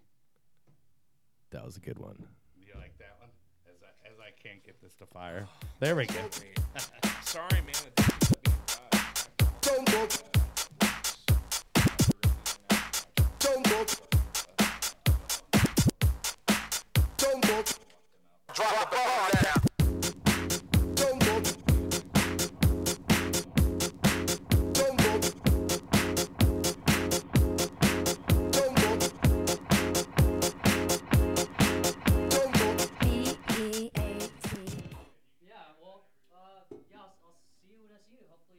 That was a good one. You like that one? As I, as I can't get this to fire. There we go. Sorry, man. it keeps being quiet. Don't Don't. Drop a bomb down.